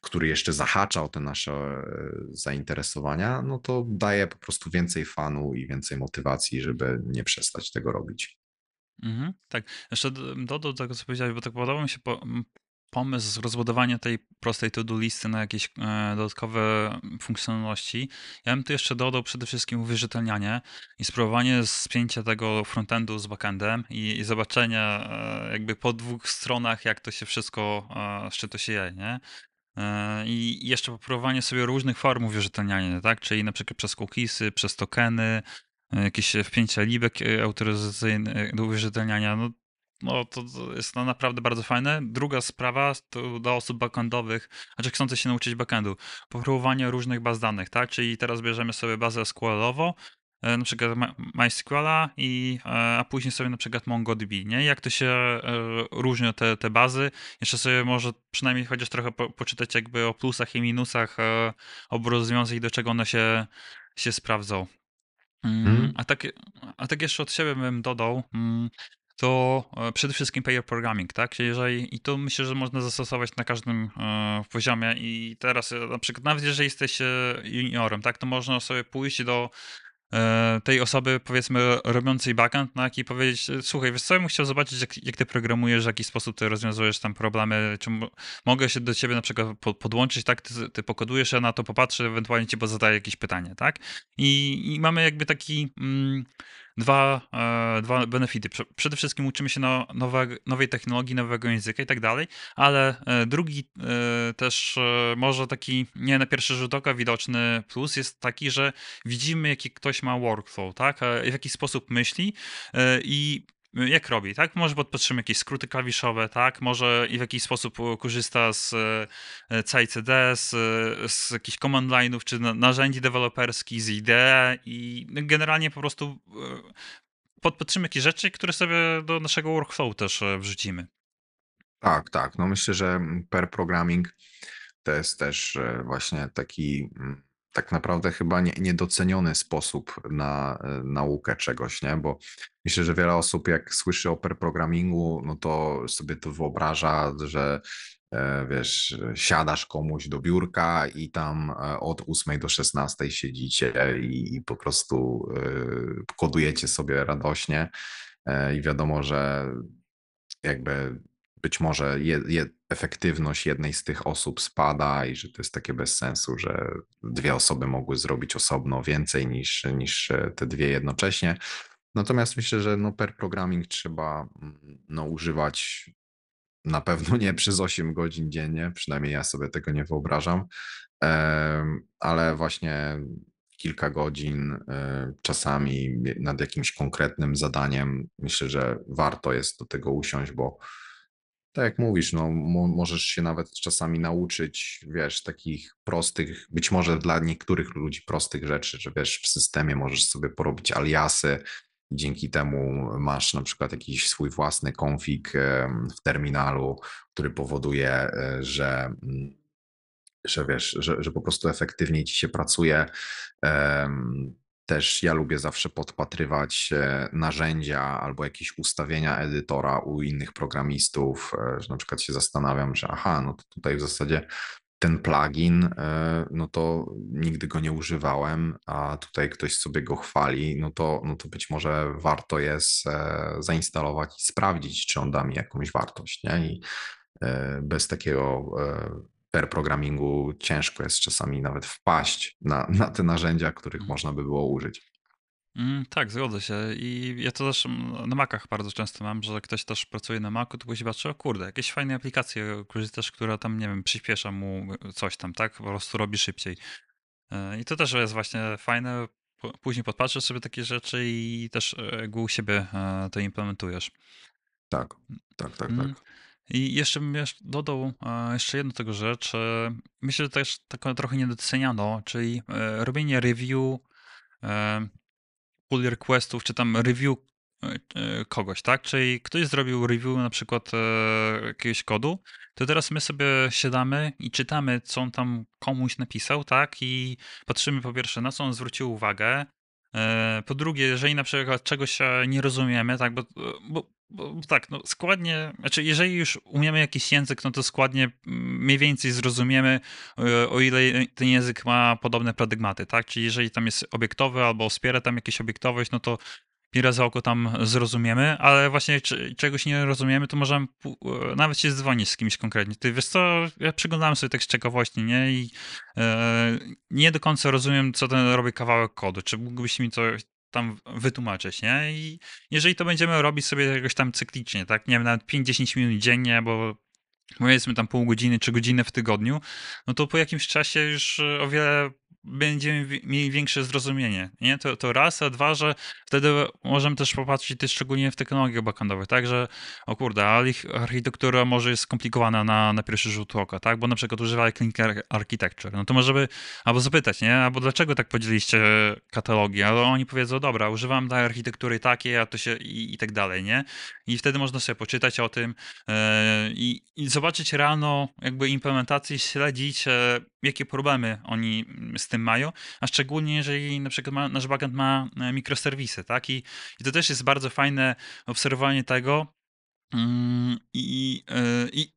który jeszcze zahacza o te nasze zainteresowania, no to daje po prostu więcej fanu i więcej motywacji, żeby nie przestać tego robić. Mhm, tak. Jeszcze dodał do tego, co powiedziałeś, bo tak podoba mi się po, pomysł rozbudowania tej prostej to-do listy na jakieś e, dodatkowe funkcjonalności. Ja bym tu jeszcze dodał przede wszystkim uwierzytelnianie i spróbowanie spięcia tego frontendu z backendem i, i e, jakby po dwóch stronach, jak to się wszystko, e, z czym to się je, nie? I jeszcze popróbowanie sobie różnych form uwierzytelniania, tak? Czyli na przykład przez cookiesy, przez tokeny, jakieś wpięcia libek autoryzacyjnych do uwierzytelniania. No, no to jest naprawdę bardzo fajne. Druga sprawa to dla osób backendowych, znaczy chcących się nauczyć backendu, popróbowanie różnych baz danych, tak? Czyli teraz bierzemy sobie bazę SQL-ową, e, na przykład MySQL'a, i, e, a później sobie na przykład MongoDB, nie? Jak to się e, różnią te, te bazy. Jeszcze sobie może przynajmniej chociaż trochę po, poczytać jakby o plusach i minusach obu rozwiązań i do czego one się, się sprawdzą. Mm, a, tak, a tak jeszcze od siebie bym dodał, mm, to e, przede wszystkim pair programming, tak? Jeżeli, I to myślę, że można zastosować na każdym e, poziomie. I teraz e, na przykład nawet jeżeli jesteś juniorem, tak, to można sobie pójść do tej osoby, powiedzmy, robiącej backend, tak, i powiedzieć, słuchaj, wiesz co, ja bym chciał zobaczyć, jak, jak ty programujesz, w jaki sposób ty rozwiązujesz tam problemy, czy mogę się do ciebie na przykład podłączyć, tak, ty, ty pokodujesz, ja na to popatrzę, ewentualnie ci zadaję jakieś pytanie, tak, i, i mamy jakby taki... Mm, dwa, e, dwa benefity. Przede wszystkim uczymy się no, nowe, nowej technologii, nowego języka i tak dalej, ale e, drugi e, też może taki nie na pierwszy rzut oka widoczny plus jest taki, że widzimy jaki ktoś ma workflow, tak? W jaki sposób myśli i jak robi, tak? Może podpatrzymy jakieś skróty klawiszowe, tak? Może i w jakiś sposób korzysta z CICD, z, z jakichś command line'ów, czy narzędzi deweloperskich, z IDE i generalnie po prostu podpatrzymy jakieś rzeczy, które sobie do naszego workflow też e, wrzucimy. Tak, tak. No myślę, że per programming to jest też e, właśnie taki mm, tak naprawdę chyba nie, niedoceniony sposób na e, naukę czegoś, nie? Bo myślę, że wiele osób jak słyszy o per programingu, no to sobie to wyobraża, że e, wiesz, siadasz komuś do biurka i tam e, od 8 do 16 siedzicie i, i po prostu kodujecie sobie radośnie i wiadomo, że jakby być może je, je, efektywność jednej z tych osób spada i że to jest takie bez sensu, że dwie osoby mogły zrobić osobno więcej niż, niż te dwie jednocześnie. Natomiast myślę, że no per programming trzeba mm, no, używać na pewno nie przez 8 godzin dziennie, przynajmniej ja sobie tego nie wyobrażam, ale właśnie kilka godzin e, czasami nad jakimś konkretnym zadaniem. Myślę, że warto jest do tego usiąść, bo tak jak mówisz, no, mo możesz się nawet czasami nauczyć, wiesz, takich prostych, być może dla niektórych ludzi prostych rzeczy, że wiesz, w systemie możesz sobie porobić aliasy, dzięki temu masz na przykład jakiś swój własny konfig w terminalu, który powoduje, e, że mm, że wiesz, że, że po prostu efektywniej ci się pracuje. Też ja lubię zawsze podpatrywać e, narzędzia albo jakieś ustawienia edytora u innych programistów, e, że na przykład się zastanawiam, że aha, no to tutaj w zasadzie ten plugin, e, no to nigdy go nie używałem, a tutaj ktoś sobie go chwali, no to, no to być może warto jest zainstalować i sprawdzić, czy on da mi jakąś wartość, nie? I bez takiego per programingu ciężko jest czasami nawet wpaść na, na te narzędzia, których mhm. można by było użyć. Mm, tak, zgodzę się. I ja to też na Macach bardzo często mam, że ktoś też pracuje na Macu, to później patrzy, o kurde, jakieś fajne aplikacje korzystasz, która tam, nie wiem, przyspiesza mu coś tam, tak? Po prostu robi szybciej. E, I to też jest właśnie fajne. Później podpatrzysz sobie takie rzeczy i też e, u siebie e, to implementujesz. Tak, tak, tak, mm. I jeszcze bym dodał jeszcze jedną tego rzecz. Myślę, że też tak trochę niedoceniano, czyli e, robienie review e, pull requestów, czy tam review e, kogoś, tak? Czyli ktoś zrobił review na przykład jakiegoś kodu, to teraz my sobie siadamy i czytamy, co on tam komuś napisał, tak? I patrzymy po pierwsze, na co on zwrócił uwagę, po drugie, jeżeli na przykład czegoś nie rozumiemy, tak, bo, bo bo tak, no składnie, znaczy jeżeli już umiemy jakiś język, no to składnie mniej więcej zrozumiemy, e, o ile ten język ma podobne paradygmaty, tak? Czyli jeżeli tam jest obiektowy albo wspiera tam jakieś obiektowość, no to pi za oko tam zrozumiemy, ale właśnie czegoś nie rozumiemy, to możemy e, nawet się dzwonić z kimś konkretnie. Ty wiesz co, ja przyglądałem sobie tak z ciekawości, nie? I e, nie do końca rozumiem, co ten robi kawałek kodu. Czy mógłbyś mi coś tam wytłumaczyć, nie? I jeżeli to będziemy robić sobie jakoś tam cyklicznie, tak? Nie wiem, nawet 5-10 minut dziennie, bo powiedzmy tam pół godziny czy godzinę w tygodniu, no to po jakimś czasie już o wiele będziemy mieli większe zrozumienie. Nie? To, to raz, a dwa, że wtedy możemy też popatrzeć też szczególnie w technologiach backendowych, tak, że o kurde, ale ich architektura może jest skomplikowana na, na pierwszy rzut oka, tak, bo na przykład używali Clean Architecture, no to możemy albo zapytać, nie, albo dlaczego tak podzieliliście katalogi, ale oni powiedzą, dobra, używam tej architektury takiej, a to się i, i tak dalej, nie, i wtedy można sobie poczytać o tym yy, i, zobaczyć realną jakby implementację, śledzić, yy, jakie problemy oni z tym mają, a szczególnie jeżeli na przykład ma, nasz backend ma e, mikroserwisy, tak? I, I to też jest bardzo fajne obserwowanie tego, Mm, I, e, I,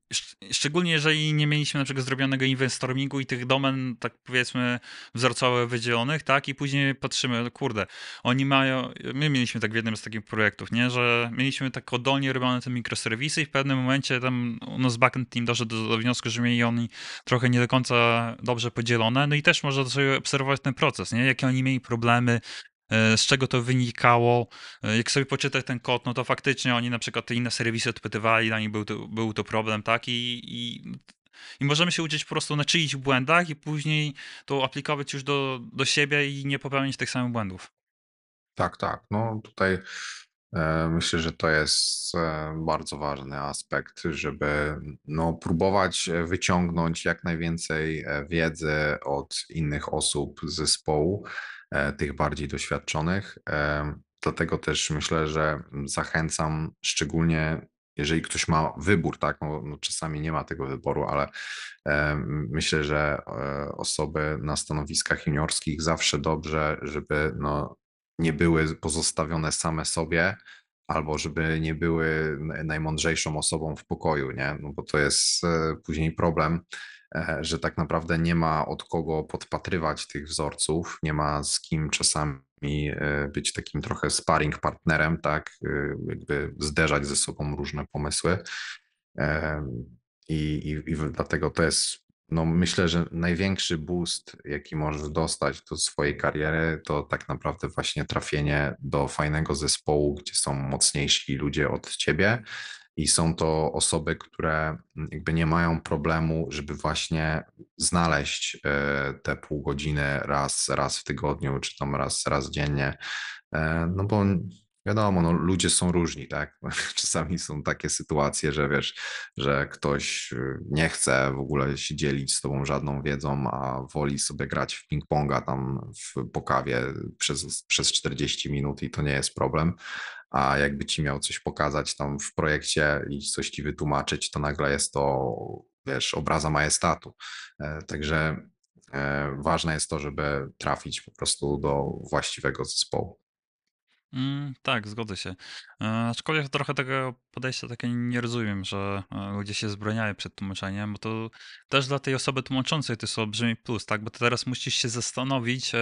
szczególnie jeżeli nie mieliśmy na przykład zrobionego inwestormingu i tych domen, tak powiedzmy, wzorcowo wydzielonych, tak? I później patrzymy, no kurde, oni mają. My mieliśmy tak w jednym z takich projektów, nie? Że mieliśmy tak oddolnie robione te mikroserwisy i w pewnym momencie tam u nas backend team doszedł do, do wniosku, że mieli oni trochę nie do końca dobrze podzielone. No i też można sobie obserwować ten proces, nie? Jakie oni mieli problemy, E, z czego to wynikało. E, jak sobie poczytać ten kod, no to faktycznie oni na przykład te inne serwisy odpytywali, dla nich był to, był to problem, tak? I, i, i możemy się uczyć po prostu na czyichś błędach i później to aplikować już do, do siebie i nie popełnić tych samych błędów. Tak, tak. No tutaj e, myślę, że to jest e, bardzo ważny aspekt, żeby no, próbować wyciągnąć jak najwięcej e, wiedzy od innych osób z zespołu E, tych bardziej doświadczonych. E, dlatego też myślę, że zachęcam szczególnie jeżeli ktoś ma wybór, tak, no, no, czasami nie ma tego wyboru, ale e, myślę, że osoby na stanowiskach juniorskich zawsze dobrze, żeby no, nie były pozostawione same sobie, albo żeby nie były najmądrzejszą osobą w pokoju, nie? No bo to jest później problem, E, że tak naprawdę nie ma od kogo podpatrywać tych wzorców, nie ma z kim czasami e, być takim trochę sparring partnerem, tak, e, jakby zderzać ze sobą różne pomysły. I, i, i dlatego to jest, no myślę, że największy boost, jaki możesz dostać do swojej kariery, to tak naprawdę właśnie trafienie do fajnego zespołu, gdzie są mocniejsi ludzie od ciebie, i są to osoby, które jakby nie mają problemu, żeby właśnie znaleźć e, te pół godziny raz, raz w tygodniu, czy tam raz, raz dziennie, e, no bo wiadomo, no, ludzie są różni, tak? Czasami są takie sytuacje, że wiesz, że ktoś y, nie chce w ogóle się dzielić z tobą żadną wiedzą, a woli sobie grać w ping-ponga tam w pokawie przez, przez 40 minut i to nie jest problem a jakby ci miał coś pokazać tam w projekcie i coś ci wytłumaczyć, to nagle jest to, wiesz, obraza majestatu. E, także e, ważne jest to, żeby trafić po prostu do właściwego zespołu. Mm, tak, zgodzę się. E, aczkolwiek trochę tego podejścia takie nie rozumiem, że ludzie się zbraniają przed tłumaczeniem, bo to też dla tej osoby tłumaczącej to jest olbrzymi plus, tak? Bo teraz musisz się zastanowić,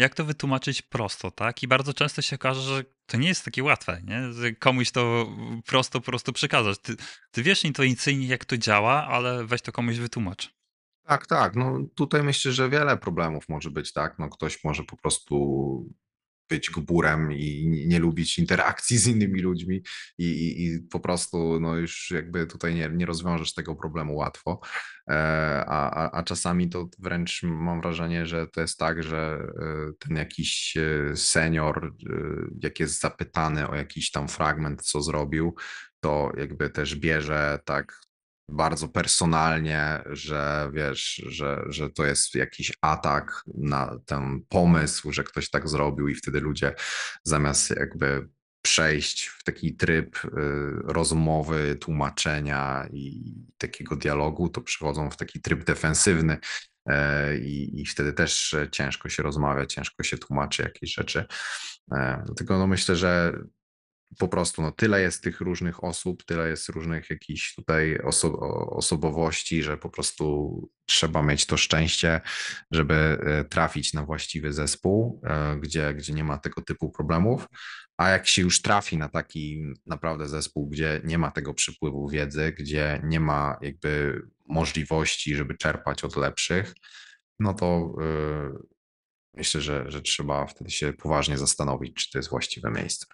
jak to wytłumaczyć prosto, tak? I bardzo często się okaże, że to nie jest takie łatwe, nie? Komuś to prosto, prosto przekazać. Ty, ty wiesz intuicyjnie, jak to działa, ale weź to komuś wytłumacz. Tak, tak. No tutaj myślę, że wiele problemów może być, tak? No ktoś może po prostu być gburem i nie lubić interakcji z innymi ludźmi i, i, i, po prostu no już jakby tutaj nie, nie rozwiążesz tego problemu łatwo. E, a, a, czasami to wręcz mam wrażenie, że to jest tak, że e, ten jakiś e, senior, jak jest zapytany o jakiś tam fragment, co zrobił, to jakby też bierze tak bardzo personalnie, że wiesz, że, że to jest jakiś atak na ten pomysł, że ktoś tak zrobił i wtedy ludzie zamiast jakby przejść w taki tryb y, rozmowy, tłumaczenia i takiego dialogu, to przechodzą w taki tryb defensywny i, i wtedy też ciężko się rozmawia, ciężko się tłumaczy jakieś rzeczy. E, dlatego no myślę, że po prostu no, tyle jest tych różnych osób, tyle jest różnych jakichś tutaj oso osobowości, że po prostu trzeba mieć to szczęście, żeby e, trafić na właściwy zespół, e, gdzie, gdzie nie ma tego typu problemów. A jak się już trafi na taki naprawdę zespół, gdzie nie ma tego przypływu wiedzy, gdzie nie ma jakby możliwości, żeby czerpać od lepszych, no to yy, myślę, że, że trzeba wtedy się poważnie zastanowić, czy to jest właściwe miejsce.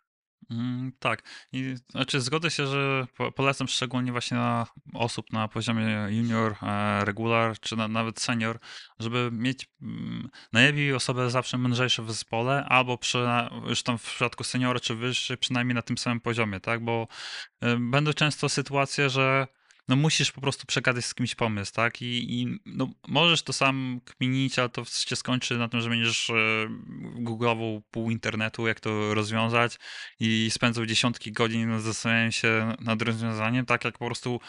Mm, tak. I znaczy zgodzę się, że polecam szczególnie właśnie na osób na poziomie junior, e, regular, czy na, nawet senior, żeby mieć mm, najlepiej osobę zawsze mądrzejszą w zespole, albo przy, już tam w przypadku seniora czy wyższy, przynajmniej na tym samym poziomie, tak? Bo y, będą często sytuacje, że no musisz po prostu przekazać z kimś pomysł, tak? I, i no, możesz to sam kminić, ale to się skończy na tym, że będziesz e, googlował pół internetu, jak to rozwiązać i spędzał dziesiątki godzin zastanawiając się nad rozwiązaniem, tak jak po prostu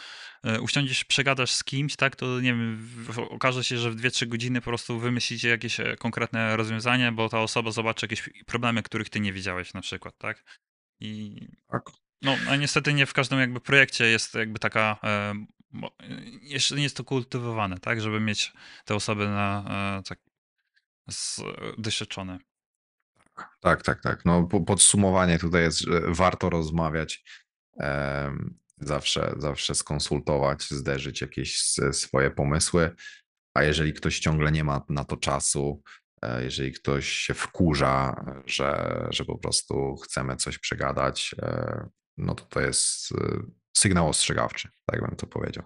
e, usiądziesz, przegadasz z kimś, tak, to nie wiem, okaże się, że w 2-3 godziny po prostu wymyślicie jakieś e, konkretne rozwiązanie, bo ta osoba zobaczy jakieś problemy, których ty nie widziałeś na przykład, tak? I tak. No, a niestety nie w każdym jakby projekcie jest jakby taka, e, jeszcze nie jest to kultywowane, tak, żeby mieć te osoby na e, tak. Tak, tak, tak. No podsumowanie tutaj jest, że warto rozmawiać, zawsze, zawsze skonsultować, zderzyć jakieś swoje pomysły, a jeżeli ktoś ciągle nie ma na to czasu, e, jeżeli ktoś się wkurza, że, że po prostu chcemy coś przegadać, no to to jest y, sygnał ostrzegawczy, tak bym to powiedział.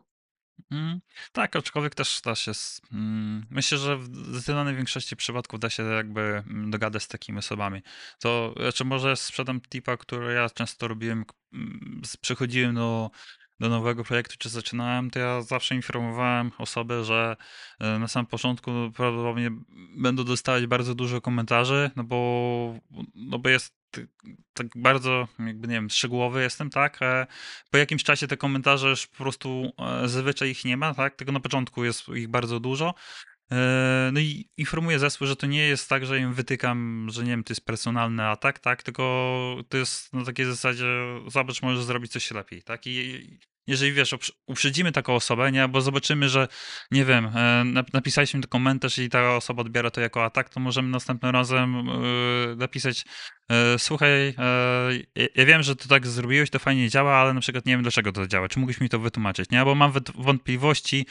Mm, tak, aczkolwiek też da się. Mm, myślę, że w zdecydowanej większości przypadków da się jakby mm, dogadać z takimi osobami. To znaczy, może sprzedam tipa, który ja często robiłem. Przychodziłem do do nowego projektu, czy zaczynałem, to ja zawsze informowałem osobę, że e, na samym początku prawdopodobnie będą dostawać bardzo dużo komentarzy, no bo, no bo jest tak bardzo, jakby nie wiem, szczegółowy jestem, tak? E, po jakimś czasie te komentarze już po prostu e, zazwyczaj ich nie ma, tak? Tylko na początku jest ich bardzo dużo. No i informuję zespół, że to nie jest tak, że im wytykam, że nie wiem, to jest personalny atak, tak? Tylko to jest na takiej zasadzie, zobacz, możesz zrobić coś lepiej, tak? I jeżeli wiesz, uprzedzimy taką osobę, nie, bo zobaczymy, że nie wiem, e, napisaliśmy komentarz i ta osoba odbiera to jako atak, to możemy następnym razem e, napisać e, słuchaj, ja wiem, że to tak zrobiłeś, to fajnie działa, ale na przykład nie wiem, dlaczego to działa. Czy mógłbyś mi to wytłumaczyć, nie? Bo mam wątpliwości,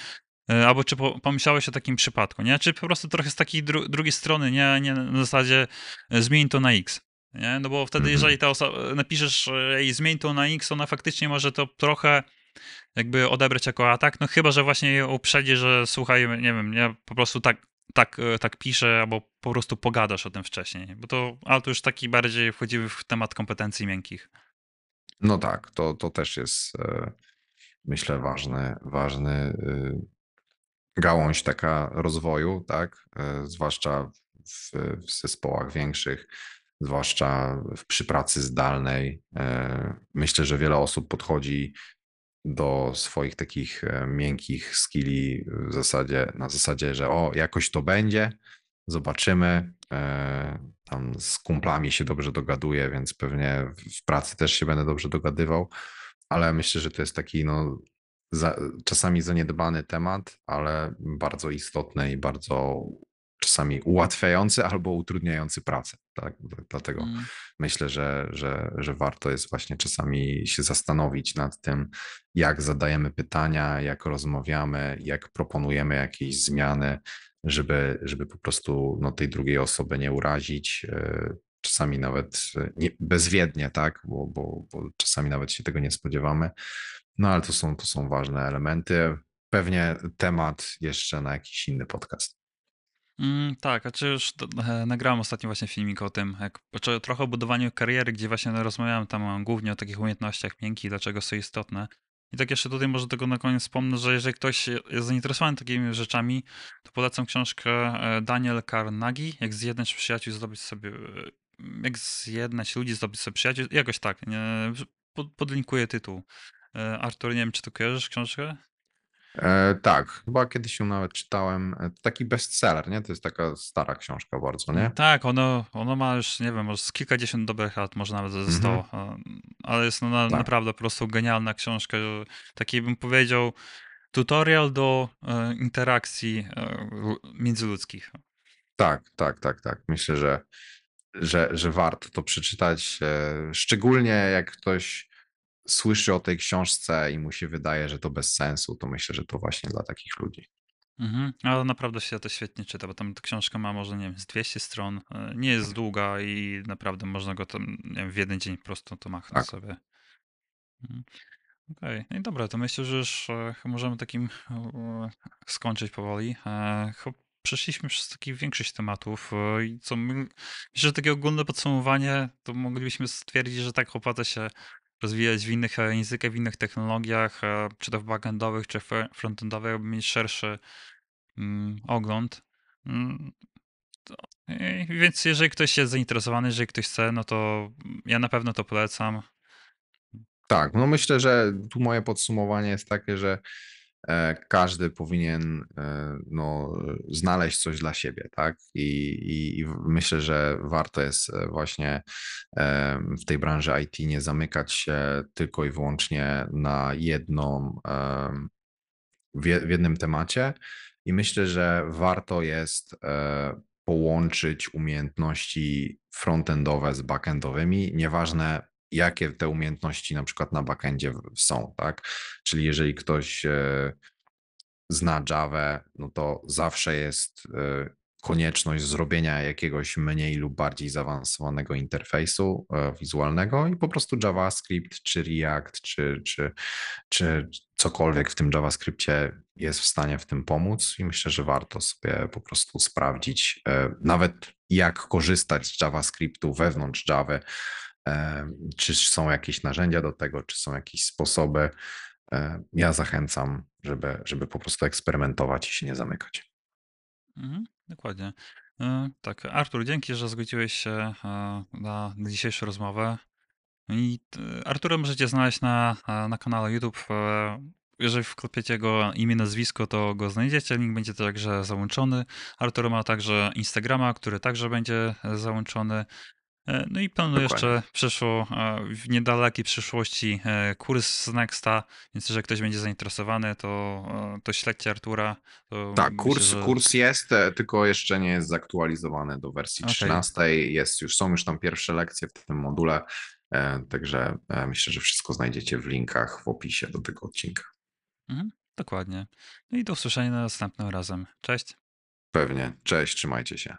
albo czy pomyślałeś o takim przypadku, nie? Czy po prostu trochę z takiej dru drugiej strony, nie? nie na zasadzie zmień to na X. Nie? No bo wtedy, mhm. jeżeli ta osoba napiszesz i zmień to na X, ona faktycznie może to trochę jakby odebrać jako atak, no chyba, że właśnie je uprzedzi, że słuchaj, nie wiem, nie, po prostu tak, tak, e, tak piszę, albo po prostu pogadasz o tym wcześniej, bo to, ale to już taki bardziej wchodzimy w temat kompetencji miękkich. No tak, to, to też jest e, myślę ważny, ważny e, gałąź taka rozwoju, tak, zwłaszcza w, w zespołach większych, zwłaszcza w, przy pracy zdalnej. Myślę, że wiele osób podchodzi do swoich takich e, miękkich skilli w zasadzie, na zasadzie, że o, jakoś to będzie, zobaczymy. E, tam z kumplami się dobrze dogaduję, więc pewnie w pracy też się będę dobrze dogadywał, ale myślę, że to jest taki no, za, czasami zaniedbany temat, ale bardzo istotny i bardzo czasami ułatwiający albo utrudniający pracę. Tak? Dlatego mm. myślę, że, że, że warto jest właśnie czasami się zastanowić nad tym, jak zadajemy pytania, jak rozmawiamy, jak proponujemy jakieś zmiany, żeby, żeby po prostu no, tej drugiej osoby nie urazić. E, czasami nawet nie, bezwiednie, tak, bo, bo, bo czasami nawet się tego nie spodziewamy. No ale to są, to są ważne elementy. Pewnie temat jeszcze na jakiś inny podcast. Mm, tak, a czy już e, nagrałem ostatnio właśnie filmik o tym, jak, czy trochę o budowaniu kariery, gdzie właśnie rozmawiałem tam głównie o takich umiejętnościach miękkich, dlaczego są istotne. I tak jeszcze tutaj może tego na koniec wspomnę, że jeżeli ktoś jest zainteresowany takimi rzeczami, to polecam książkę e, Daniel Carnegie, jak zjednać przyjaciół, zdobyć sobie, e, jak zjednać ludzi, zdobyć sobie przyjaciół, jakoś tak, nie, pod, podlinkuję tytuł. Artur, nie wiem, czy tu kojarzysz książkę? E, tak, chyba kiedyś ją nawet czytałem. E, taki bestseller, nie? To jest taka stara książka bardzo, nie? Tak, ono, ono ma już, nie wiem, może z kilkadziesiąt dobrych lat, może nawet ze Mhm, 100, e, ale jest no na, tak, naprawdę po prostu genialna książka. Taki bym powiedział tutorial do e, interakcji e, lu- międzyludzkich. tak, tak, tak, tak. Myślę, że, że, że warto to przeczytać, e, szczególnie jak ktoś słyszy o tej książce i mu się wydaje, że to bez sensu, to myślę, że to właśnie dla takich ludzi. Mhm. Ale naprawdę się to świetnie czyta, bo tam ta książka ma może, nie wiem, z 200 stron, e, nie jest długa i naprawdę można go tam, nie wiem, w jeden dzień po prostu to machnąć Tak, sobie. Mhm. Okej, no i dobra, to myślę, że już e, możemy takim skończyć powoli. E, przeszliśmy przez taki większość tematów i co my, myślę, że takie ogólne podsumowanie, to moglibyśmy stwierdzić, że tak opłaca się rozwijać w innych językach, w innych technologiach, e, czy to w backendowych, czy fr- frontendowych, aby mieć szerszy mm, ogląd. Mm, to, więc jeżeli ktoś jest zainteresowany, jeżeli ktoś chce, no to ja na pewno to polecam. tak. No myślę, że tu moje podsumowanie jest takie, że każdy powinien e, no, znaleźć coś dla siebie, tak? I, i, I myślę, że warto jest e, właśnie e, w tej branży IT nie zamykać się tylko i wyłącznie na jedną, w je- w jednym temacie. I myślę, że warto jest e, połączyć umiejętności frontendowe z backendowymi, nieważne jakie te umiejętności na przykład na backendzie są, tak? Czyli jeżeli ktoś e, zna Javę, no to zawsze jest e, konieczność zrobienia jakiegoś mniej lub bardziej zaawansowanego interfejsu e, wizualnego i po prostu JavaScript, czy React, czy, czy, czy cokolwiek w tym JavaScriptie jest w stanie w tym pomóc i myślę, że warto sobie po prostu sprawdzić nawet jak korzystać z JavaScriptu wewnątrz Java, czy są jakieś narzędzia do tego, czy są jakieś sposoby. E, Ja zachęcam, żeby, żeby po prostu eksperymentować i się nie zamykać. Mhm, dokładnie. E, Tak, Artur, dzięki, że zgodziłeś się e, na, dzisiejszą rozmowę. I e, Artura możecie znaleźć na, e, na kanale YouTube. e, Jeżeli wklepiecie jego imię, nazwisko, to go znajdziecie. Link będzie także załączony. Artur ma także Instagrama, który także będzie e, załączony. E, No i Dokładnie. jeszcze przyszło, e, w niedalekiej przyszłości e, kurs z Nexta, więc jeżeli ktoś będzie zainteresowany, to, to śledźcie Artura. To Tak, myślę, kurs, że kurs jest, tylko jeszcze nie jest zaktualizowany do wersji okej. 13. Jest już, są już tam pierwsze lekcje w tym module, także myślę, że wszystko znajdziecie w linkach w opisie do tego odcinka. Mhm, dokładnie. No i do usłyszenia następnym razem. Cześć. Pewnie. Cześć, trzymajcie się.